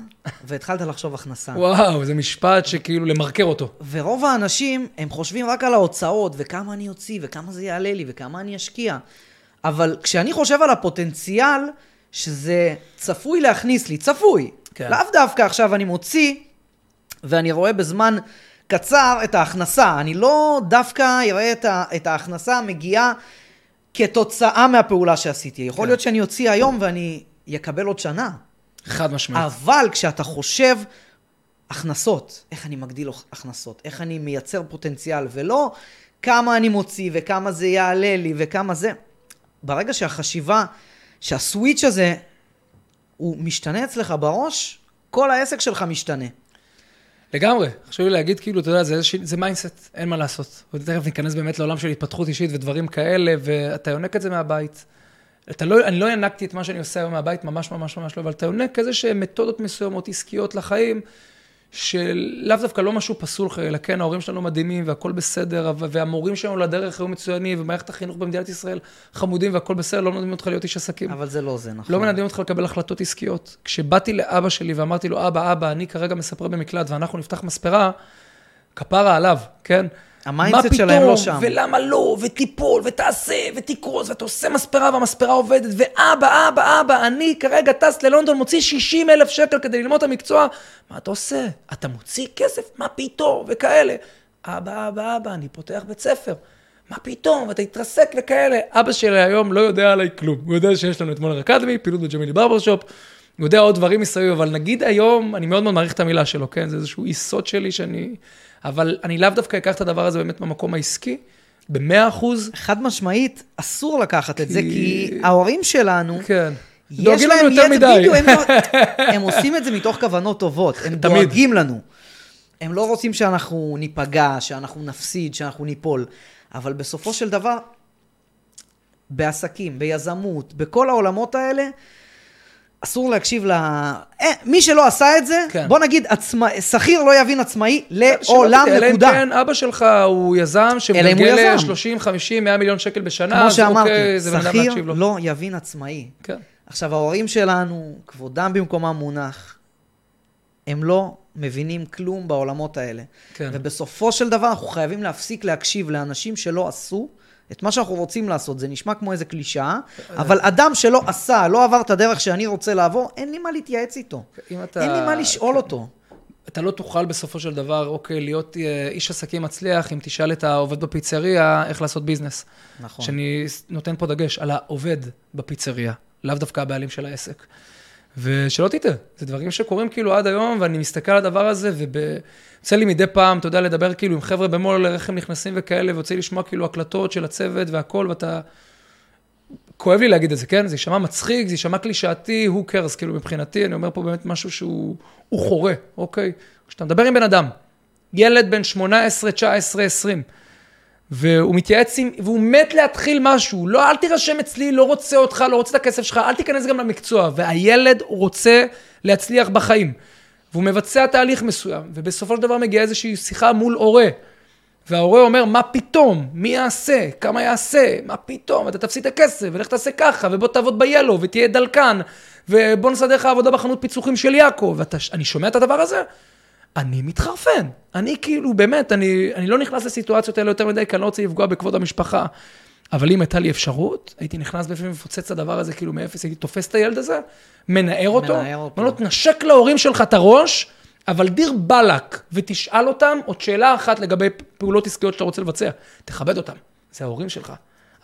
והתחלת לחשוב הכנסה. וואו, זה משפט שכאילו למרקר אותו. ורוב האנשים, הם חושבים רק על ההוצאות, וכמה אני אוציא, וכמה זה יעלה לי, וכמה אני אשקיע. אבל כשאני חושב על הפוטנציאל, שזה צפוי להכניס לי, צפוי. כן. לאו דווקא עכשיו אני מוציא, ואני רואה בזמן קצר את ההכנסה. אני לא דווקא אראה את, ה- את ההכנסה המגיעה כתוצאה מהפעולה שעשיתי. יכול כן. להיות שאני אוציא היום ואני אקבל עוד שנה. חד משמעית. אבל כשאתה חושב הכנסות, איך אני מגדיל הכנסות, איך אני מייצר פוטנציאל, ולא כמה אני מוציא וכמה זה יעלה לי וכמה זה. ברגע שהחשיבה, שה switch הזה, הוא משתנה אצלך בראש, כל העסק שלך משתנה. לגמרי. חשוב לי להגיד, כאילו, אתה יודע, זה, איזושהי- זה mindset, אין מה לעשות. ותכף ניכנס באמת לעולם של התפתחות אישית ודברים כאלה, ואתה יונק את זה מהבית. אתה לא, אני לא ינקתי את מה שאני עושה היום מהבית, ממש ממש ממש לא, אבל אתה יונק איזה שהן מתודות מסוימות עסקיות לחיים, שלאו דווקא לא משהו פסול, אלא כן, ההורים שלנו מדהימים והכל בסדר, והמורים שלנו לדרך היו מצוינים, ומערכת החינוך במדינת ישראל חמודים והכל בסדר, לא מלמדים אותך להיות איש עסקים. אבל זה לא זה, נכון. לא מלמדים אותך לקבל החלטות עסקיות. כשבאתי לאבא שלי ואמרתי לו, אבא, אבא, אני כרגע מספר במקלט ואנחנו נפתח מספרה, כפרה עליו, כן? ה mindset שלהם לא שם. ולמה לא, ותיפול, ותעשה, ותקרוס, ואתה עושה מספרה והמספרה עובדת, ואבא, אבא, אבא, אני כרגע טס ללונדון, מוציא 60 אלף שקל כדי ללמוד את המקצוע, מה אתה עושה? אתה מוציא כסף? מה פתאום? וכאלה. אבא, אבא, אבא, אני פותח בית ספר. מה פתאום? אתה התרסק וכאלה. אבא שלי היום לא יודע עליי כלום. הוא יודע שיש לנו את מולר אקדמי, פעילות בג'מילי ברבר שופ, הוא יודע עוד דברים מסביב, אבל נגיד היום, אני מאוד מאוד מעריך את המילה שלו, כן? זה איזשהו יסוד שלי שאני... אבל אני לאו דווקא אקח את הדבר הזה באמת במקום העסקי, במאה אחוז. חד משמעית, אסור לקחת את זה, כי- כי ההורים שלנו, כן. דואגים לנו יותר מדי. בדיוק, הם, לא- הם עושים את זה מתוך כוונות טובות, הם תמיד. דואגים לנו. הם לא רוצים שאנחנו ניפגע, שאנחנו נפסיד, שאנחנו ניפול. אבל בסופו של דבר, בעסקים, ביזמות, בכל העולמות האלה, אסור להקשיב ל... אה, מי שלא עשה את זה, כן. בוא נגיד, עצמא... שכיר לא יבין עצמאי לעולם, תדע, אלא אם נקודה. כן אבא שלך הוא יזם שמגלגל יזם. 30, 50, 100 מיליון שקל בשנה, כמו שאמרתי, אוקיי, שכיר. לא יבין עצמאי. כן. עכשיו, ההורים שלנו, כבודם במקומם מונח, הם לא מבינים כלום בעולמות האלה. כן. ובסופו של דבר, אנחנו חייבים להפסיק להקשיב לאנשים שלא עשו את מה שאנחנו רוצים לעשות. זה נשמע כמו איזה קלישאה, אבל אדם שלא עשה, לא עבר את הדרך שאני רוצה לעבור, אין לי מה להתייעץ איתו. אתה... אין לי מה לשאול כן. אותו. אתה לא תוכל בסופו של דבר, אוקיי, להיות אה, איש עסקים מצליח, אם תשאל את העובד בפיצריה איך לעשות ביזנס. נכון. שאני נותן פה דגש על העובד בפיצריה, לאו דווקא הבעלים של העסק. ושלא תטעה, זה דברים שקורים כאילו עד היום, ואני מסתכל על הדבר הזה, ויוצא לי מדי פעם, אתה יודע, לדבר כאילו עם חבר'ה במול לרחם נכנסים וכאלה, ויוצא לי לשמוע כאילו הקלטות של הצוות והכל, ואתה... כואב לי להגיד את זה, כן? זה יישמע מצחיק, זה יישמע קלישאתי, who cares, כאילו מבחינתי, אני אומר פה באמת משהו שהוא הוא חורה, אוקיי? כשאתה מדבר עם בן אדם, ילד בן 18, 19, 20, והוא מתייעץ עם, והוא מת להתחיל משהו, לא, אל תירשם אצלי, לא רוצה אותך, לא רוצה את הכסף שלך, אל תיכנס גם למקצוע, והילד רוצה להצליח בחיים, והוא מבצע תהליך מסוים, ובסופו של דבר מגיעה איזושהי שיחה מול הורה, וההורה אומר, מה פתאום? מי יעשה? כמה יעשה? מה פתאום? אתה תפסיד את הכסף, ולך תעשה ככה, ובוא תעבוד ב-Yellow, ותהיה דלקן, ובוא נסדר לך עבודה בחנות פיצוחים של יעקב. ואני שומע את הדבר הזה, אני מתחרפן. אני כאילו, באמת, אני, אני לא נכנס לסיטואציות האלה יותר מדי, כי אני לא רוצה לפגוע בכבוד המשפחה. אבל אם הייתה לי אפשרות, הייתי נכנס בפנים ומפוצץ את הדבר הזה כאילו מאפס, הייתי תופס את הילד הזה, מנער אותו. אומר לו, תנשק להורים שלך את הראש, אבל דיר באלק, ותשאל אותם עוד שאלה אחת לגבי פעולות עסקיות שאתה רוצה לבצע. תכבד אותם, זה ההורים שלך.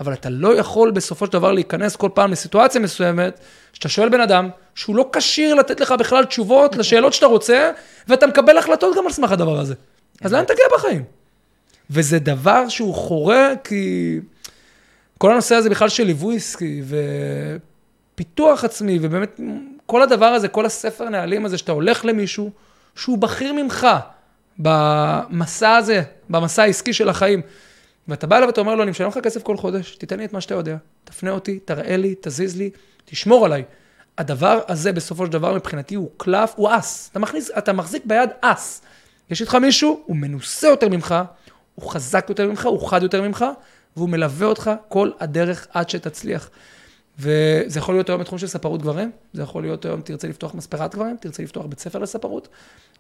אבל אתה לא יכול בסופו של דבר להיכנס כל פעם לסיטואציה מסוימת, שאתה שואל בן אדם שהוא לא כשיר לתת לך בכלל תשובות לשאלות שאתה רוצה, ואתה מקבל החלטות גם על סמך הדבר הזה. אז לאן תגיע בחיים? וזה דבר שהוא חורה, כי כל הנושא הזה בכלל של ליווי עסקי ופיתוח עצמי, ובאמת כל הדבר הזה, כל הספר נהלים הזה, שאתה הולך למישהו שהוא בכיר ממך במסע הזה, במסע העסקי של החיים, ואתה בא אליו ואתה אומר לו, אני משלם לך כסף כל חודש, תיתן לי את מה שאתה יודע, תפנה אותי, תראה לי, תזיז לי, תשמור עליי. הדבר הזה בסופו של דבר מבחינתי הוא קלף, הוא אס. אתה, מכניס, אתה מחזיק ביד אס. יש איתך מישהו, הוא מנוסה יותר ממך, הוא חזק יותר ממך, הוא חד יותר ממך, והוא מלווה אותך כל הדרך עד שתצליח. וזה יכול להיות היום בתחום של ספרות גברים, זה יכול להיות היום, תרצה לפתוח מספרת גברים, תרצה לפתוח בית ספר לספרות,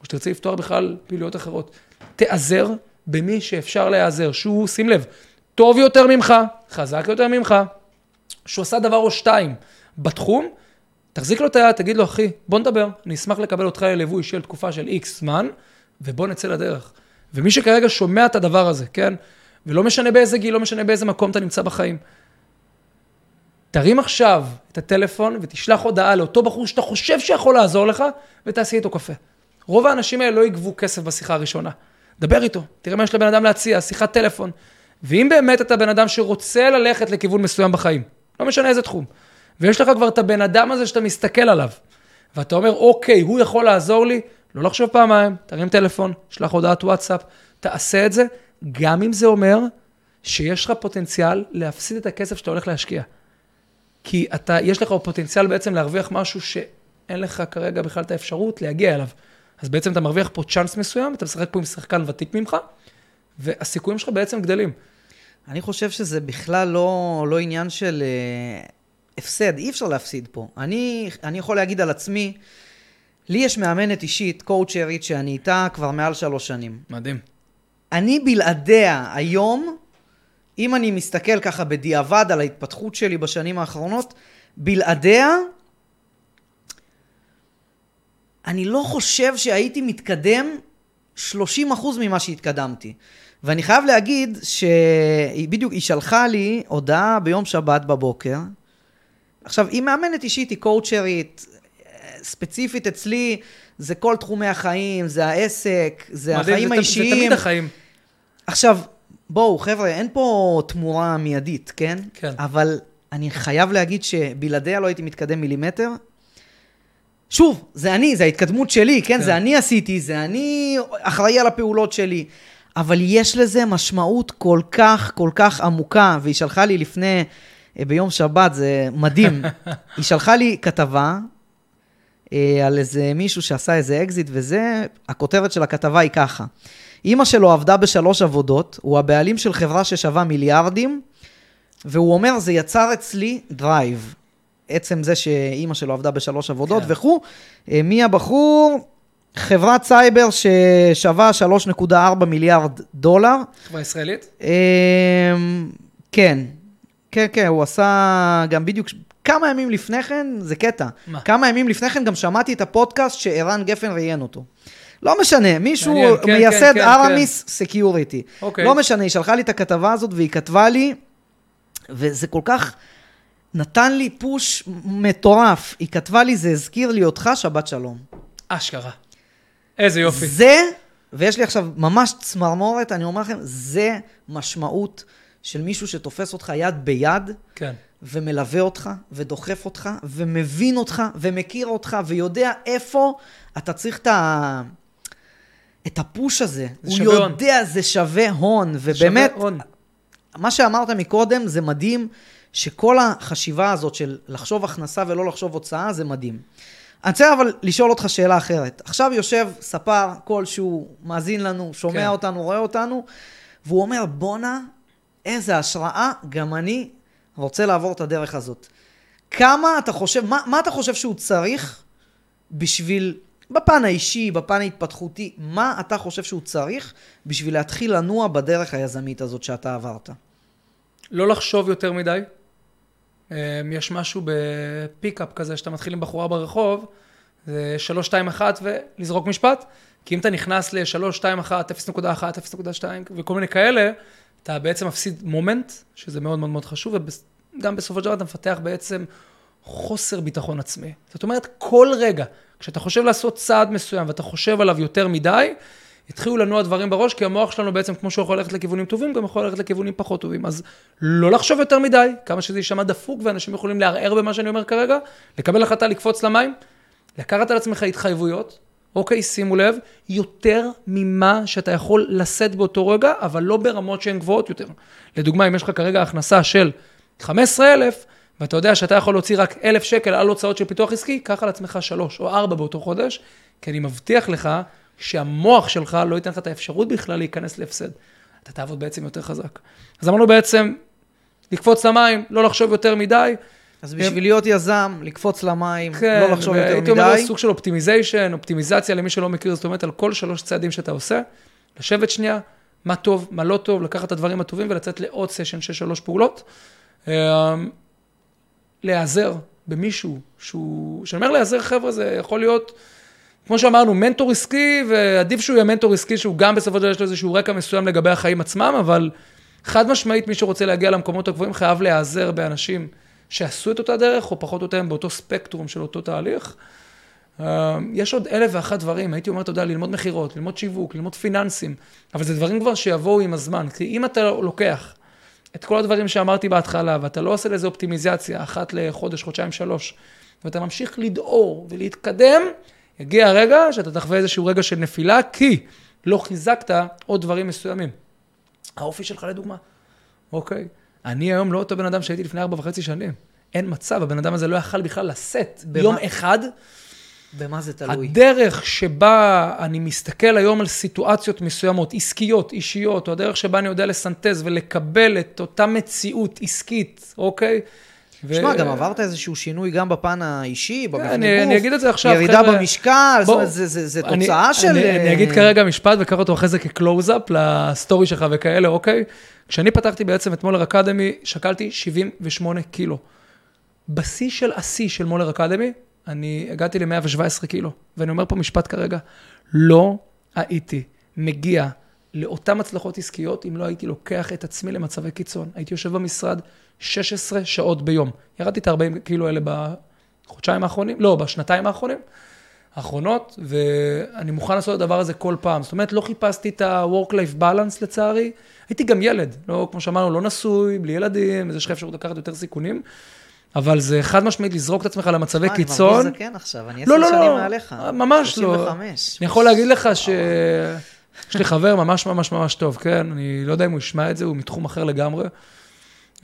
או שתרצה לפתוח בכלל פעילויות אחרות. תיעזר במי שאפשר להיעזר, שהוא, שים לב, טוב יותר ממך, חזק יותר ממך, שהוא עשה דבר או שתיים בתחום, תחזיק לו את היד, תגיד לו, אחי, בוא נדבר, אני אשמח לקבל אותך לליווי של תקופה של איקס זמן, ובוא נצא לדרך. ומי שכרגע שומע את הדבר הזה, כן? ולא משנה באיזה גיל, לא משנה באיזה מקום אתה נמצא בחיים. תרים עכשיו את הטלפון ותשלח הודעה לאותו בחור שאתה חושב שיכול לעזור לך, ותעשי איתו קפה. רוב האנשים האלה לא יגבו כסף בשיחה הראשונה. דבר איתו, תראה מה יש לבן אדם להציע, שיחת טלפון. ואם באמת אתה בן אדם שרוצה ללכת לכיוון מסוים בחיים, לא משנה איזה תחום, ויש לך כבר את הבן אדם הזה שאתה מסתכל עליו, ואתה אומר, אוקיי, הוא יכול לעזור לי, לא לחשוב פעמיים, תרים טלפון, שלח הודעת וואטסאפ, תעשה את זה, גם אם זה אומר שיש לך פוטנציאל להפסיד את הכסף שאתה הולך להשקיע. כי אתה, יש לך פוטנציאל בעצם להרוויח משהו שאין לך כרגע בכלל את האפשרות להגיע אליו. אז בעצם אתה מרוויח פה צ'אנס מסוים, אתה משחק פה עם שחקן ותיק ממך, והסיכויים שלך בעצם גדלים. אני חושב שזה בכלל לא, לא עניין של uh, הפסד, אי אפשר להפסיד פה. אני, אני יכול להגיד על עצמי, לי יש מאמנת אישית, קואוצ'רית, שאני איתה כבר מעל שלוש שנים. מדהים. אני בלעדיה היום, אם אני מסתכל ככה בדיעבד על ההתפתחות שלי בשנים האחרונות, בלעדיה, אני לא חושב שהייתי מתקדם 30% ממה שהתקדמתי. ואני חייב להגיד שהיא בדיוק, היא שלחה לי הודעה ביום שבת בבוקר. עכשיו, היא מאמנת אישית, היא קואוצ'רית, ספציפית אצלי, זה כל תחומי החיים, זה העסק, זה מדהים, החיים זה, האישיים. זה תמיד החיים. עכשיו, בואו, חבר'ה, אין פה תמורה מיידית, כן? כן. אבל אני חייב להגיד שבלעדיה לא הייתי מתקדם מילימטר. שוב, זה אני, זה ההתקדמות שלי, כן? כן. זה אני עשיתי, זה אני אחראי על הפעולות שלי. אבל יש לזה משמעות כל כך, כל כך עמוקה, והיא שלחה לי לפני, אה, ביום שבת, זה מדהים. היא שלחה לי כתבה אה, על איזה מישהו שעשה איזה אקזיט וזה, הכותרת של הכתבה היא ככה. אימא שלו עבדה בשלוש עבודות, הוא הבעלים של חברה ששווה מיליארדים, והוא אומר, זה יצר אצלי drive. עצם זה שאימא שלו עבדה בשלוש עבודות כן. וכו'. אה, מי הבחור? חברת סייבר ששווה 3.4 מיליארד דולר. חברה ישראלית? אמ, כן, כן, כן, הוא עשה גם בדיוק, כמה ימים לפני כן, זה קטע. מה? כמה ימים לפני כן גם שמעתי את הפודקאסט שערן גפן ראיין אותו. לא משנה, מישהו מעניין, כן, מייסד כן, כן, Armis Security. אוקיי. לא משנה, היא שלחה לי את הכתבה הזאת והיא כתבה לי, וזה כל כך נתן לי push מטורף. היא כתבה לי, זה הזכיר לי אותך, שבת שלום. אשכרה. איזה יופי. זה, ויש לי עכשיו ממש צמרמורת, אני אומר לכם, זה משמעות של מישהו שתופס אותך יד ביד, כן. ומלווה אותך, ודוחף אותך, ומבין אותך, ומכיר אותך, ויודע איפה אתה צריך את ה... את הפוש הזה. זה הוא שווה הון. יודע, זה שווה הון, שווה ובאמת, הון. מה שאמרת מקודם זה מדהים, שכל החשיבה הזאת של לחשוב הכנסה ולא לחשוב הוצאה, זה מדהים. אני רוצה אבל לשאול אותך שאלה אחרת. עכשיו יושב ספר כלשהו, מאזין לנו, שומע כן. אותנו, רואה אותנו, והוא אומר, בואנה, איזה השראה, גם אני רוצה לעבור את הדרך הזאת. כמה אתה חושב, מה, מה אתה חושב שהוא צריך בשביל, בפן האישי, בפן ההתפתחותי, מה אתה חושב שהוא צריך בשביל להתחיל לנוע בדרך היזמית הזאת שאתה עברת? לא לחשוב יותר מדי. אמ, יש משהו בפיקאפ כזה, שאתה מתחיל עם בחורה ברחוב, זה 3, 2, 1 ולזרוק משפט. כי אם אתה נכנס ל-3, 2, 1, 0.1, 0.2 וכל מיני כאלה, אתה בעצם מפסיד מומנט, שזה מאוד מאוד מאוד חשוב, וגם בסופו של דבר אתה מפתח בעצם חוסר ביטחון עצמי. זאת אומרת, כל רגע, כשאתה חושב לעשות צעד מסוים ואתה חושב עליו יותר מדי, התחילו לנוע דברים בראש, כי המוח שלנו בעצם, כמו שהוא יכול ללכת לכיוונים טובים, גם יכול ללכת לכיוונים פחות טובים. אז לא לחשוב יותר מדי, כמה שזה יישמע דפוק, ואנשים יכולים לערער במה שאני אומר כרגע, לקבל החלטה לקפוץ למים, לקחת על עצמך התחייבויות, אוקיי, שימו לב, יותר ממה שאתה יכול לשאת באותו רגע, אבל לא ברמות שהן גבוהות יותר. לדוגמה, אם יש לך כרגע הכנסה של 15,000, ואתה יודע שאתה יכול להוציא רק 1,000 שקל על הוצאות של פיתוח עסקי, קח על עצמך 3 או 4 באותו חודש, כי אני מבטיח לך שהמוח שלך לא ייתן לך את האפשרות בכלל להיכנס להפסד. אתה תעבוד בעצם יותר חזק. אז אמרנו בעצם, לקפוץ למים, לא לחשוב יותר מדי. אז בשביל להיות יזם, לקפוץ למים, כן, לא לחשוב יותר מדי. והייתי אומר סוג של אופטימיזיישן, אופטימיזציה למי שלא מכיר, זאת אומרת, על כל שלוש צעדים שאתה עושה, לשבת שנייה, מה טוב, מה לא טוב, לקחת את הדברים הטובים ולצאת לעוד סשן של שלוש פעולות. אמ, להיעזר במישהו שהוא, כשאני אומר להיעזר, חבר'ה, זה יכול להיות, כמו שאמרנו, מנטור עסקי, ועדיף שהוא יהיה מנטור עסקי, שהוא גם בסופו של דבר יש לו איזשהו רקע מסוים לגבי החיים עצמם, אבל חד משמעית, מי שרוצה להגיע למקומות הגבוהים חייב להיעזר באנשים שעשו את אותה דרך, או פחות או יותר באותו ספקטרום של אותו תהליך. אה, יש עוד אלף ואחת דברים, הייתי אומר, אתה יודע, ללמוד מכירות, ללמוד שיווק, ללמוד פיננסים, אבל זה דברים כבר שיבואו עם הזמן. כי אם אתה לוקח את כל הדברים שאמרתי בהתחלה, ואתה לא עושה לזה אופטימיזציה אחת לחודש, חודשיים, שלוש, ואתה ממשיך לדהור ולהתקדם, יגיע הרגע שאתה תחווה איזשהו רגע של נפילה, כי לא חיזקת עוד דברים מסוימים. האופי שלך לדוגמה, אוקיי? אני היום לא אותו בן אדם שהייתי לפני ארבע וחצי שנים. אין מצב, הבן אדם הזה לא יכל בכלל לשאת ביום אחד. במה זה תלוי? הדרך שבה אני מסתכל היום על סיטואציות מסוימות, עסקיות, אישיות, או הדרך שבה אני יודע לסנטז ולקבל את אותה מציאות עסקית, אוקיי? ו... גם עברת איזשהו שינוי גם בפן האישי, במבנה אני, גוף. אני אגיד את זה עכשיו, ירידה חבר'ה... במשקל, בוא, זאת אומרת, זה, זה, זה אני, תוצאה של... אני, אני אגיד כרגע משפט וקרא אותו אחרי זה כקלוז-אפ לסטורי שלך וכאלה, אוקיי? כשאני פתחתי בעצם את מולר אקדמי, שקלתי 78 קילו. בשיא של השיא של מולר אקדמי, אני הגעתי ל-117 קילו. ואני אומר פה משפט כרגע, לא הייתי מגיע לאותן הצלחות עסקיות אם לא הייתי לוקח את עצמי למצבי קיצון. הייתי יושב במשרד 16 שעות ביום. ירדתי את ה-40 קילו האלה בחודשיים האחרונים, לא, בשנתיים האחרונים. האחרונות, ואני מוכן לעשות את הדבר הזה כל פעם. זאת אומרת, לא חיפשתי את ה-work-life balance לצערי. הייתי גם ילד, לא, כמו שאמרנו, לא נשוי, בלי ילדים, אז יש לך אפשרות לקחת יותר סיכונים. אבל זה חד משמעית לזרוק את עצמך למצבי קיצון. אני מרגיש זקן עכשיו, אני עשר לא, לא, שנים לא, מעליך. ממש לא. 35. אני יכול להגיד לך ש... יש לי חבר ממש ממש ממש טוב, כן? אני לא יודע אם הוא ישמע את זה, הוא מתחום אחר לגמרי.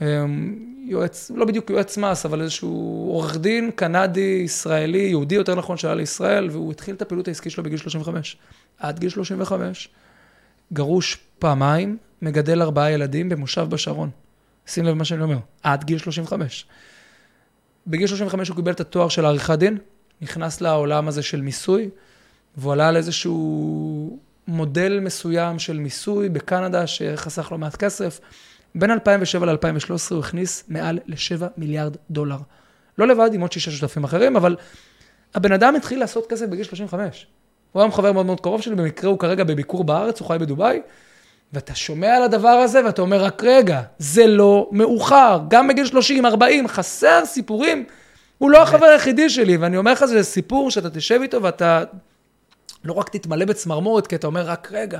אמ, יועץ, לא בדיוק יועץ מס, אבל איזשהו עורך דין קנדי, ישראלי, יהודי יותר נכון, שעלה לישראל, והוא התחיל את הפעילות העסקית שלו בגיל 35. עד גיל 35, גרוש פעמיים, מגדל ארבעה ילדים במושב בשרון. שים לב מה שאני אומר, עד גיל 35. בגיל 35 הוא קיבל את התואר של עריכת דין, נכנס לעולם הזה של מיסוי, והוא עלה על איזשהו מודל מסוים של מיסוי בקנדה שחסך לו מעט כסף. בין 2007 ל-2013 הוא הכניס מעל ל-7 מיליארד דולר. לא לבד, עם עוד שישה שותפים אחרים, אבל הבן אדם התחיל לעשות כסף בגיל 35. הוא היום חבר מאוד מאוד קרוב שלי, במקרה הוא כרגע בביקור בארץ, הוא חי בדובאי, ואתה שומע על הדבר הזה ואתה אומר, רק רגע, זה לא מאוחר. גם בגיל 30, 40, חסר סיפורים. הוא לא החבר היחידי שלי, ואני אומר לך, זה סיפור שאתה תשב איתו ואתה לא רק תתמלא בצמרמורת, כי אתה אומר, רק רגע.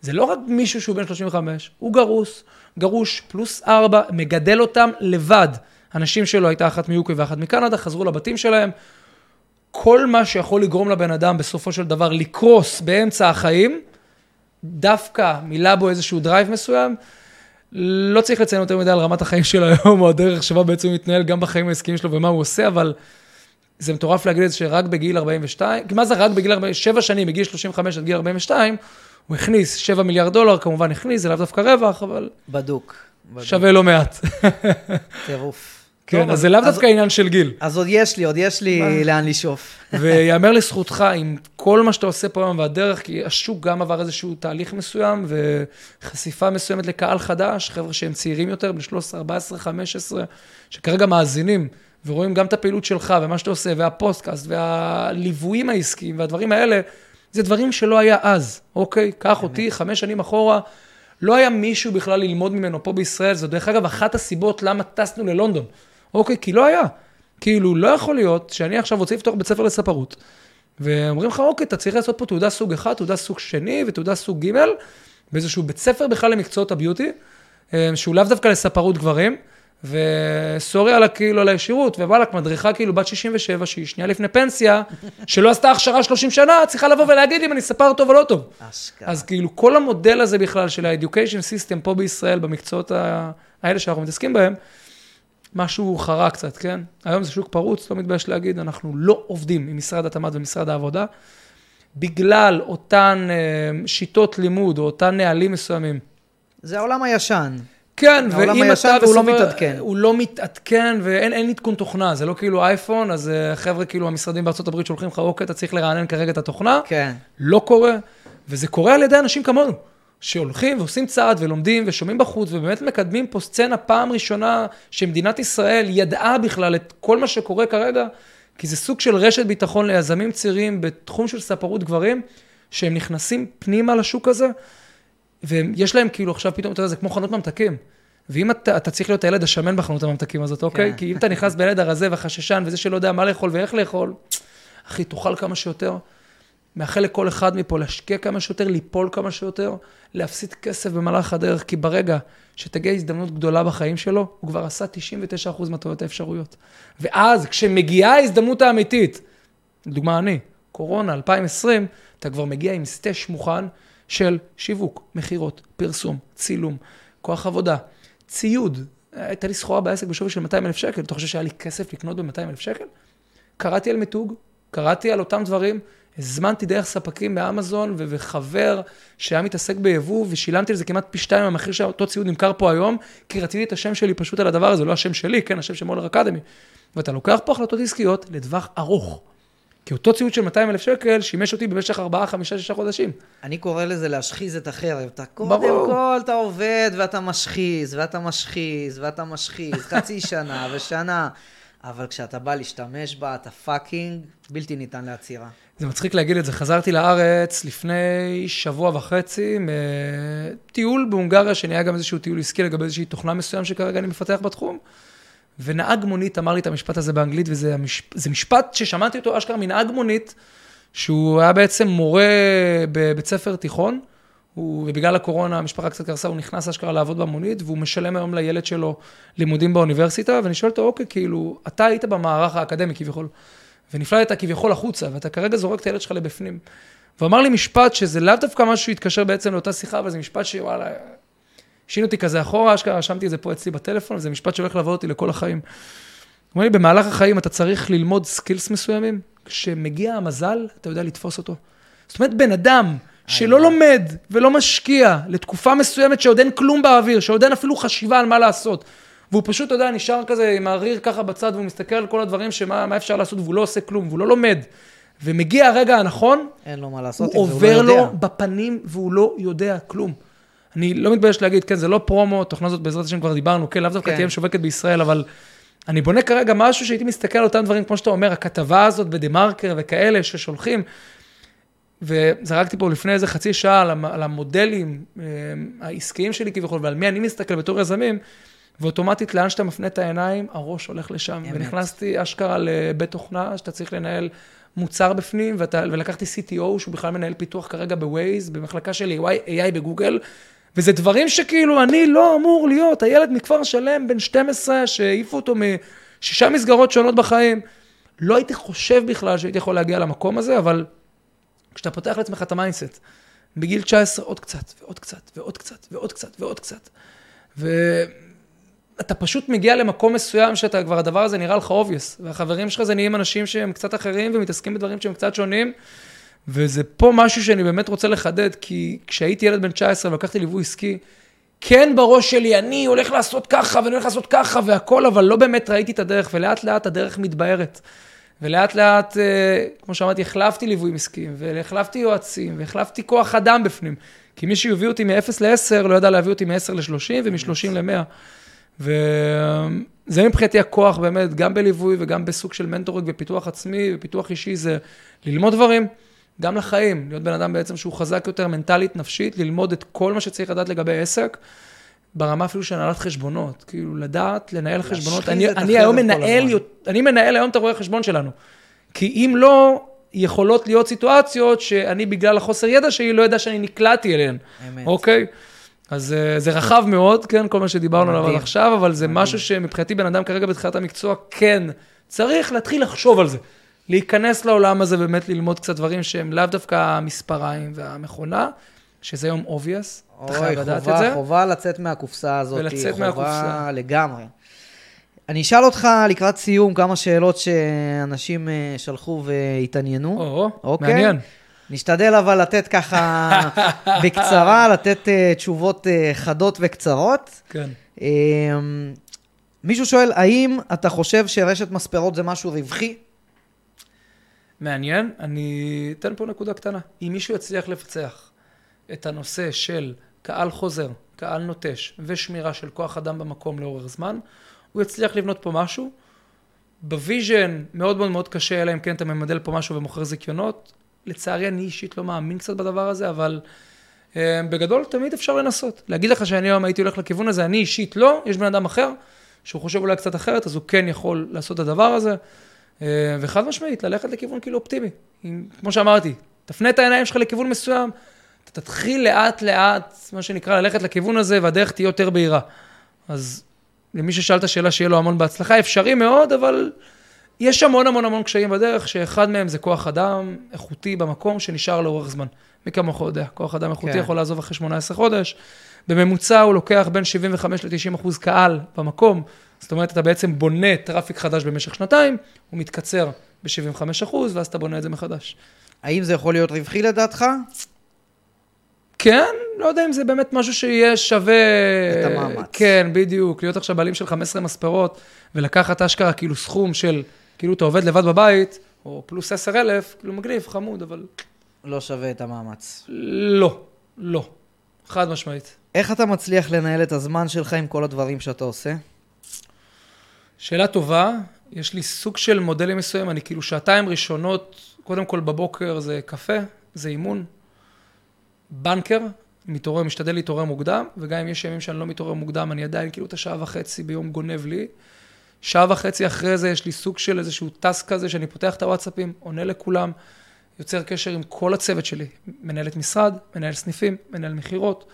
זה לא רק מישהו שהוא בן 35, הוא גרוס, גרוש פלוס ארבע, מגדל אותם לבד. הנשים שלו הייתה אחת מ UK ואחת מקנדה, חזרו לבתים שלהם. כל מה שיכול לגרום לבן אדם בסופו של דבר לקרוס באמצע החיים, דווקא מילא בו איזשהו drive מסוים, לא צריך לציין יותר מדי על רמת החיים שלו היום, או הדרך שבה בעצם הוא מתנהל גם בחיים העסקיים שלו ומה הוא עושה, אבל זה מטורף להגיד את זה שרק בגיל 42, מה זה רק בגיל 42, שבע שנים, מגיל 35 עד גיל 42, הוא הכניס 7 מיליארד דולר, כמובן הכניס, זה לאו דווקא רווח, אבל... בדוק. בדוק. שווה לא מעט. טירוף. כן, טוב, אז זה לאו דווקא עניין של גיל. אז עוד יש לי, עוד יש לי לאן לשאוף. ויאמר לזכותך, עם כל מה שאתה עושה פה היום והדרך, כי השוק גם עבר איזשהו תהליך מסוים, וחשיפה מסוימת לקהל חדש, חבר'ה שהם צעירים יותר, בני 13, 14, 15, שכרגע מאזינים, ורואים גם את הפעילות שלך, ומה שאתה עושה, והפוסטקאסט, והליוויים העסקיים, והדברים האלה, זה דברים שלא היה אז, אוקיי? קח אותי חמש שנים אחורה, לא היה מישהו בכלל ללמוד ממנו פה בישראל, זו דרך אגב אחת הסיבות למה טסנו ללונדון, אוקיי? כי לא היה. כאילו, לא יכול להיות שאני עכשיו רוצה לפתוח בית ספר לספרות, ואומרים לך, אוקיי, אתה צריך לעשות פה תעודה סוג אחד, תעודה סוג שני ותעודה סוג ג' באיזשהו בית ספר בכלל למקצועות הביוטי, אה, שהוא לאו דווקא לספרות גברים, וסורי על כאילו על הישירות, ווואלכ, מדריכה כאילו בת 67, שהיא שנייה לפני פנסיה, שלא עשתה הכשרה 30 שנה, צריכה לבוא ולהגיד אם אני ספר טוב או לא טוב. אשכרה. אז כאילו כל המודל הזה בכלל של ה-education system פה בישראל, במקצועות האלה שאנחנו מתעסקים בהם, משהו חרה קצת, כן? היום זה שוק פרוץ, לא מתבייש להגיד, אנחנו לא עובדים עם משרד התמ"ת ומשרד העבודה, בגלל אותן אה, שיטות לימוד או אותן נהלים מסוימים. זה העולם הישן. כן, העולם ואם הישן אתה... והוא לא מתעדכן. הוא לא מתעדכן ואין אין עדכון תוכנה, זה לא כאילו אייפון, אז אה, חבר'ה, כאילו המשרדים הברית שולחים לך, אוקיי, אתה צריך לרענן כרגע את התוכנה. כן. לא קורה, וזה קורה על ידי אנשים כמונו, שהולכים ועושים צעד ולומדים ושומעים בחוץ, ובאמת מקדמים פה סצנה פעם ראשונה שמדינת ישראל ידעה בכלל את כל מה שקורה כרגע, כי זה סוג של רשת ביטחון ליזמים צעירים בתחום של ספרות גברים, שהם נכנסים פנימה לשוק הזה, ויש להם כאילו עכשיו פתאום, אתה יודע, זה כמו חנות ממתקים. ואם אתה, אתה צריך להיות הילד השמן בחנות הממתקים הזאת, אוקיי? כן. כי אם אתה נכנס בילד הרזה והחששן וזה שלא יודע מה לאכול ואיך לאכול, אחי, תאכל כמה שיותר. מאחל לכל אחד מפה להשקיע כמה שיותר, ליפול כמה שיותר, להפסיד כסף במהלך הדרך, כי ברגע שתגיע הזדמנות גדולה בחיים שלו, הוא כבר עשה 99% מהטעויות האפשרויות. ואז, כשמגיעה ההזדמנות האמיתית, לדוגמה אני, קורונה 2020, אתה כבר מגיע עם סטש מוכן של שיווק, מכירות, פרסום, צילום, כוח עבודה, ציוד. הייתה לי סחורה בעסק בשווי של 200 אלף שקל, אתה חושב שהיה לי כסף לקנות ב-200 אלף שקל? קראתי על מיתוג, קראתי על אותם דברים, הזמנתי דרך ספקים באמזון ו- וחבר שהיה מתעסק ביבוא, ושילמתי על זה כמעט פי שתיים מהמחיר שאותו ציוד נמכר פה היום, כי רציתי את השם שלי פשוט על הדבר הזה, לא השם שלי, כן, השם של מולר אקדמי. ואתה לוקח פה החלטות עסקיות לטווח ארוך. כי אותו ציוד של 200 אלף שקל שימש אותי במשך 4, 5, 6 חודשים. אני קורא לזה להשחיז את החרב. אתה קודם ברור. כל, אתה עובד ואתה משחיז, ואתה משחיז, ואתה משחיז, חצי שנה ושנה. אבל כשאתה בא להשתמש בה, אתה fucking בלתי ניתן לעצירה. זה מצחיק להגיד את זה. חזרתי לארץ לפני שבוע וחצי מטיול בהונגריה, שנהיה גם איזשהו טיול עסקי לגבי איזושהי תוכנה מסוים שכרגע אני מפתח בתחום. ונהג מונית אמר לי את המשפט הזה באנגלית, וזה המש... זה משפט ששמעתי אותו אשכרה מנהג מונית, שהוא היה בעצם מורה בבית ספר תיכון, הוא, ובגלל הקורונה המשפחה קצת קרסה, הוא נכנס אשכרה לעבוד במונית, והוא משלם היום לילד שלו לימודים באוניברסיטה, ואני שואל אותו, אוקיי, כאילו, אתה היית במערך האקדמי כביכול, ונפלטת כביכול החוצה, ואתה כרגע זורק את הילד שלך לבפנים. והוא אמר לי משפט שזה לאו דווקא משהו שהתקשר בעצם לאותה שיחה, אבל זה משפט שוואלה, השאיר אותי כזה אחורה, אשכרה רשמתי את זה פה אצלי בטלפון, וזה משפט שהולך לעבור אותי לכל החיים. הוא אומר לי, במהלך החיים אתה צריך ללמוד skills מסוימים, כשמגיע המזל, אתה יודע לתפוס אותו. זאת אומרת, בן אדם שלא לומד ולא משקיע לתקופה מסוימת שעוד אין כלום באוויר, שעוד אין אפילו חשיבה על מה לעשות, והוא פשוט, אתה יודע, נשאר כזה עם הריר ככה בצד, והוא מסתכל על כל הדברים שמה מה אפשר לעשות, והוא לא עושה כלום, והוא לא לומד. ומגיע הרגע הנכון, אין לו מה לעשות הוא לא עובר יודע. לו בפנים והוא לא יודע כלום. אני לא מתבייש להגיד, כן, זה לא פרומו, התוכנה הזאת בעזרת השם כבר דיברנו, כן, לאו דווקא כן. תהיה משווקת בישראל, אבל אני בונה כרגע משהו שהייתי מסתכל על אותם דברים, כמו שאתה אומר, הכתבה הזאת בדה מרקר וכאלה ששולחים, וזרקתי פה לפני איזה חצי שעה על, המ- על המודלים אה, העסקיים שלי כביכול, ועל מי אני מסתכל בתור יזמים, ואוטומטית לאן שאתה מפנה את העיניים, הראש הולך לשם. אמת. ונכנסתי אשכרה לבית תוכנה, שאתה צריך לנהל מוצר בפנים, ואתה, ולקחתי CTO, שהוא בכלל מנהל פיתוח כרגע בווייז, במחלקה של AI, AI בגוגל, וזה דברים שכאילו אני לא אמור להיות, הילד מכפר שלם, בן 12, שהעיפו אותו משישה מסגרות שונות בחיים. לא הייתי חושב בכלל שהייתי יכול להגיע למקום הזה, אבל כשאתה פותח לעצמך את ה mindset, בגיל 19 עוד קצת, ועוד קצת, ועוד קצת, ועוד קצת, ועוד קצת. ואתה פשוט מגיע למקום מסוים שאתה כבר, הדבר הזה נראה לך obvious, והחברים שלך זה נהיים אנשים שהם קצת אחרים ומתעסקים בדברים שהם קצת שונים, וזה פה משהו שאני באמת רוצה לחדד, כי כשהייתי ילד בן 19 ולקחתי ליווי עסקי, כן בראש שלי, אני הולך לעשות ככה ואני הולך לעשות ככה והכל, אבל לא באמת ראיתי את הדרך, ולאט לאט הדרך מתבהרת. ולאט לאט, אה, כמו שאמרתי, החלפתי ליווי עסקיים, והחלפתי יועצים, והחלפתי כוח אדם בפנים. כי מי שהביא אותי מ-0 ל-10, לא ידע להביא אותי מ-10 ל-30 ומ-30 ל-100. וזה מבחינתי הכוח באמת, גם בליווי וגם בסוג של מנטורינג ופיתוח עצמי ופיתוח אישי, זה ללמוד דברים, גם לחיים, להיות בן אדם בעצם שהוא חזק יותר מנטלית, נפשית, ללמוד את כל מה שצריך לדעת לגבי עסק, ברמה אפילו של הנהלת חשבונות, כאילו לדעת, לנהל חשבונות. אני, אני היום מנהל, אני מנהל היום את הרואי חשבון שלנו. כי אם לא, יכולות להיות סיטואציות שאני בגלל החוסר ידע שלי לא יודע שאני נקלעתי אליהן. אמת. אוקיי? אז אה, זה רחב מאוד, כן, כל מה שדיברנו עליו עכשיו, אבל זה משהו שמבחינתי בן אדם כרגע בתחילת המקצוע, כן, צריך להתחיל לחשוב על זה. להיכנס לעולם הזה, באמת ללמוד קצת דברים שהם לאו דווקא המספריים והמכונה, שזה היום obvious, אתה חייב לדעת את זה. חובה לצאת מהקופסה הזאת, ולצאת חובה מהקופסה. לגמרי. אני אשאל אותך לקראת סיום כמה שאלות שאנשים אה, שלחו והתעניינו. או, אוקיי? מעניין. נשתדל אבל לתת ככה בקצרה, לתת uh, תשובות uh, חדות וקצרות. כן. Uh, מישהו שואל, האם אתה חושב שרשת מספרות זה משהו רווחי? מעניין. אני אתן פה נקודה קטנה. אם מישהו יצליח לפצח את הנושא של קהל חוזר, קהל נוטש ושמירה של כוח אדם במקום לאורך זמן, הוא יצליח לבנות פה משהו. ב vision מאוד מאוד מאוד קשה, אלא אם כן אתה ממדל פה משהו ומוכר זיכיונות. לצערי, אני אישית לא מאמין קצת בדבר הזה, אבל אה, בגדול תמיד אפשר לנסות. להגיד לך שאני היום הייתי הולך לכיוון הזה, אני אישית לא, יש בן אדם אחר, שהוא חושב אולי קצת אחרת, אז הוא כן יכול לעשות את הדבר הזה. אה, וחד משמעית, ללכת לכיוון כאילו אופטימי. אם, כמו שאמרתי, תפנה את העיניים שלך לכיוון מסוים, אתה תתחיל לאט לאט, מה שנקרא, ללכת לכיוון הזה, והדרך תהיה יותר בהירה. אז למי ששאל את השאלה, שיהיה לו המון בהצלחה, אפשרי מאוד, אבל יש המון המון המון קשיים בדרך, שאחד מהם זה כוח אדם איכותי במקום שנשאר לאורך זמן. מי כמוך יודע, כוח אדם איכותי כן. יכול לעזוב אחרי 18 חודש. בממוצע הוא לוקח בין 75 ל-90 אחוז קהל במקום, זאת אומרת, אתה בעצם בונה traffic חדש במשך שנתיים, הוא מתקצר ב-75 אחוז, ואז אתה בונה את זה מחדש. האם זה יכול להיות רווחי לדעתך? כן, לא יודע אם זה באמת משהו שיהיה שווה... את המאמץ. כן, בדיוק. להיות עכשיו בעלים של 15 מספרות, ולקחת אשכרה כאילו סכום של, כאילו אתה עובד לבד בבית, או פלוס 10,000, כאילו מגניב, חמוד, אבל... לא שווה את המאמץ. לא, לא. חד משמעית. איך אתה מצליח לנהל את הזמן שלך עם כל הדברים שאתה עושה? שאלה טובה. יש לי סוג של מודלים מסוים, אני כאילו שעתיים ראשונות, קודם כל בבוקר זה קפה, זה אימון, בנקר, מתעורר, משתדל להתעורר מוקדם, וגם אם יש ימים שאני לא מתעורר מוקדם, אני עדיין כאילו את השעה וחצי ביום גונב לי. שעה וחצי אחרי זה יש לי סוג של איזשהו טס כזה, שאני פותח את הוואטסאפים, עונה לכולם, יוצר קשר עם כל הצוות שלי, מנהלת משרד, מנהל סניפים, מנהל מכירות,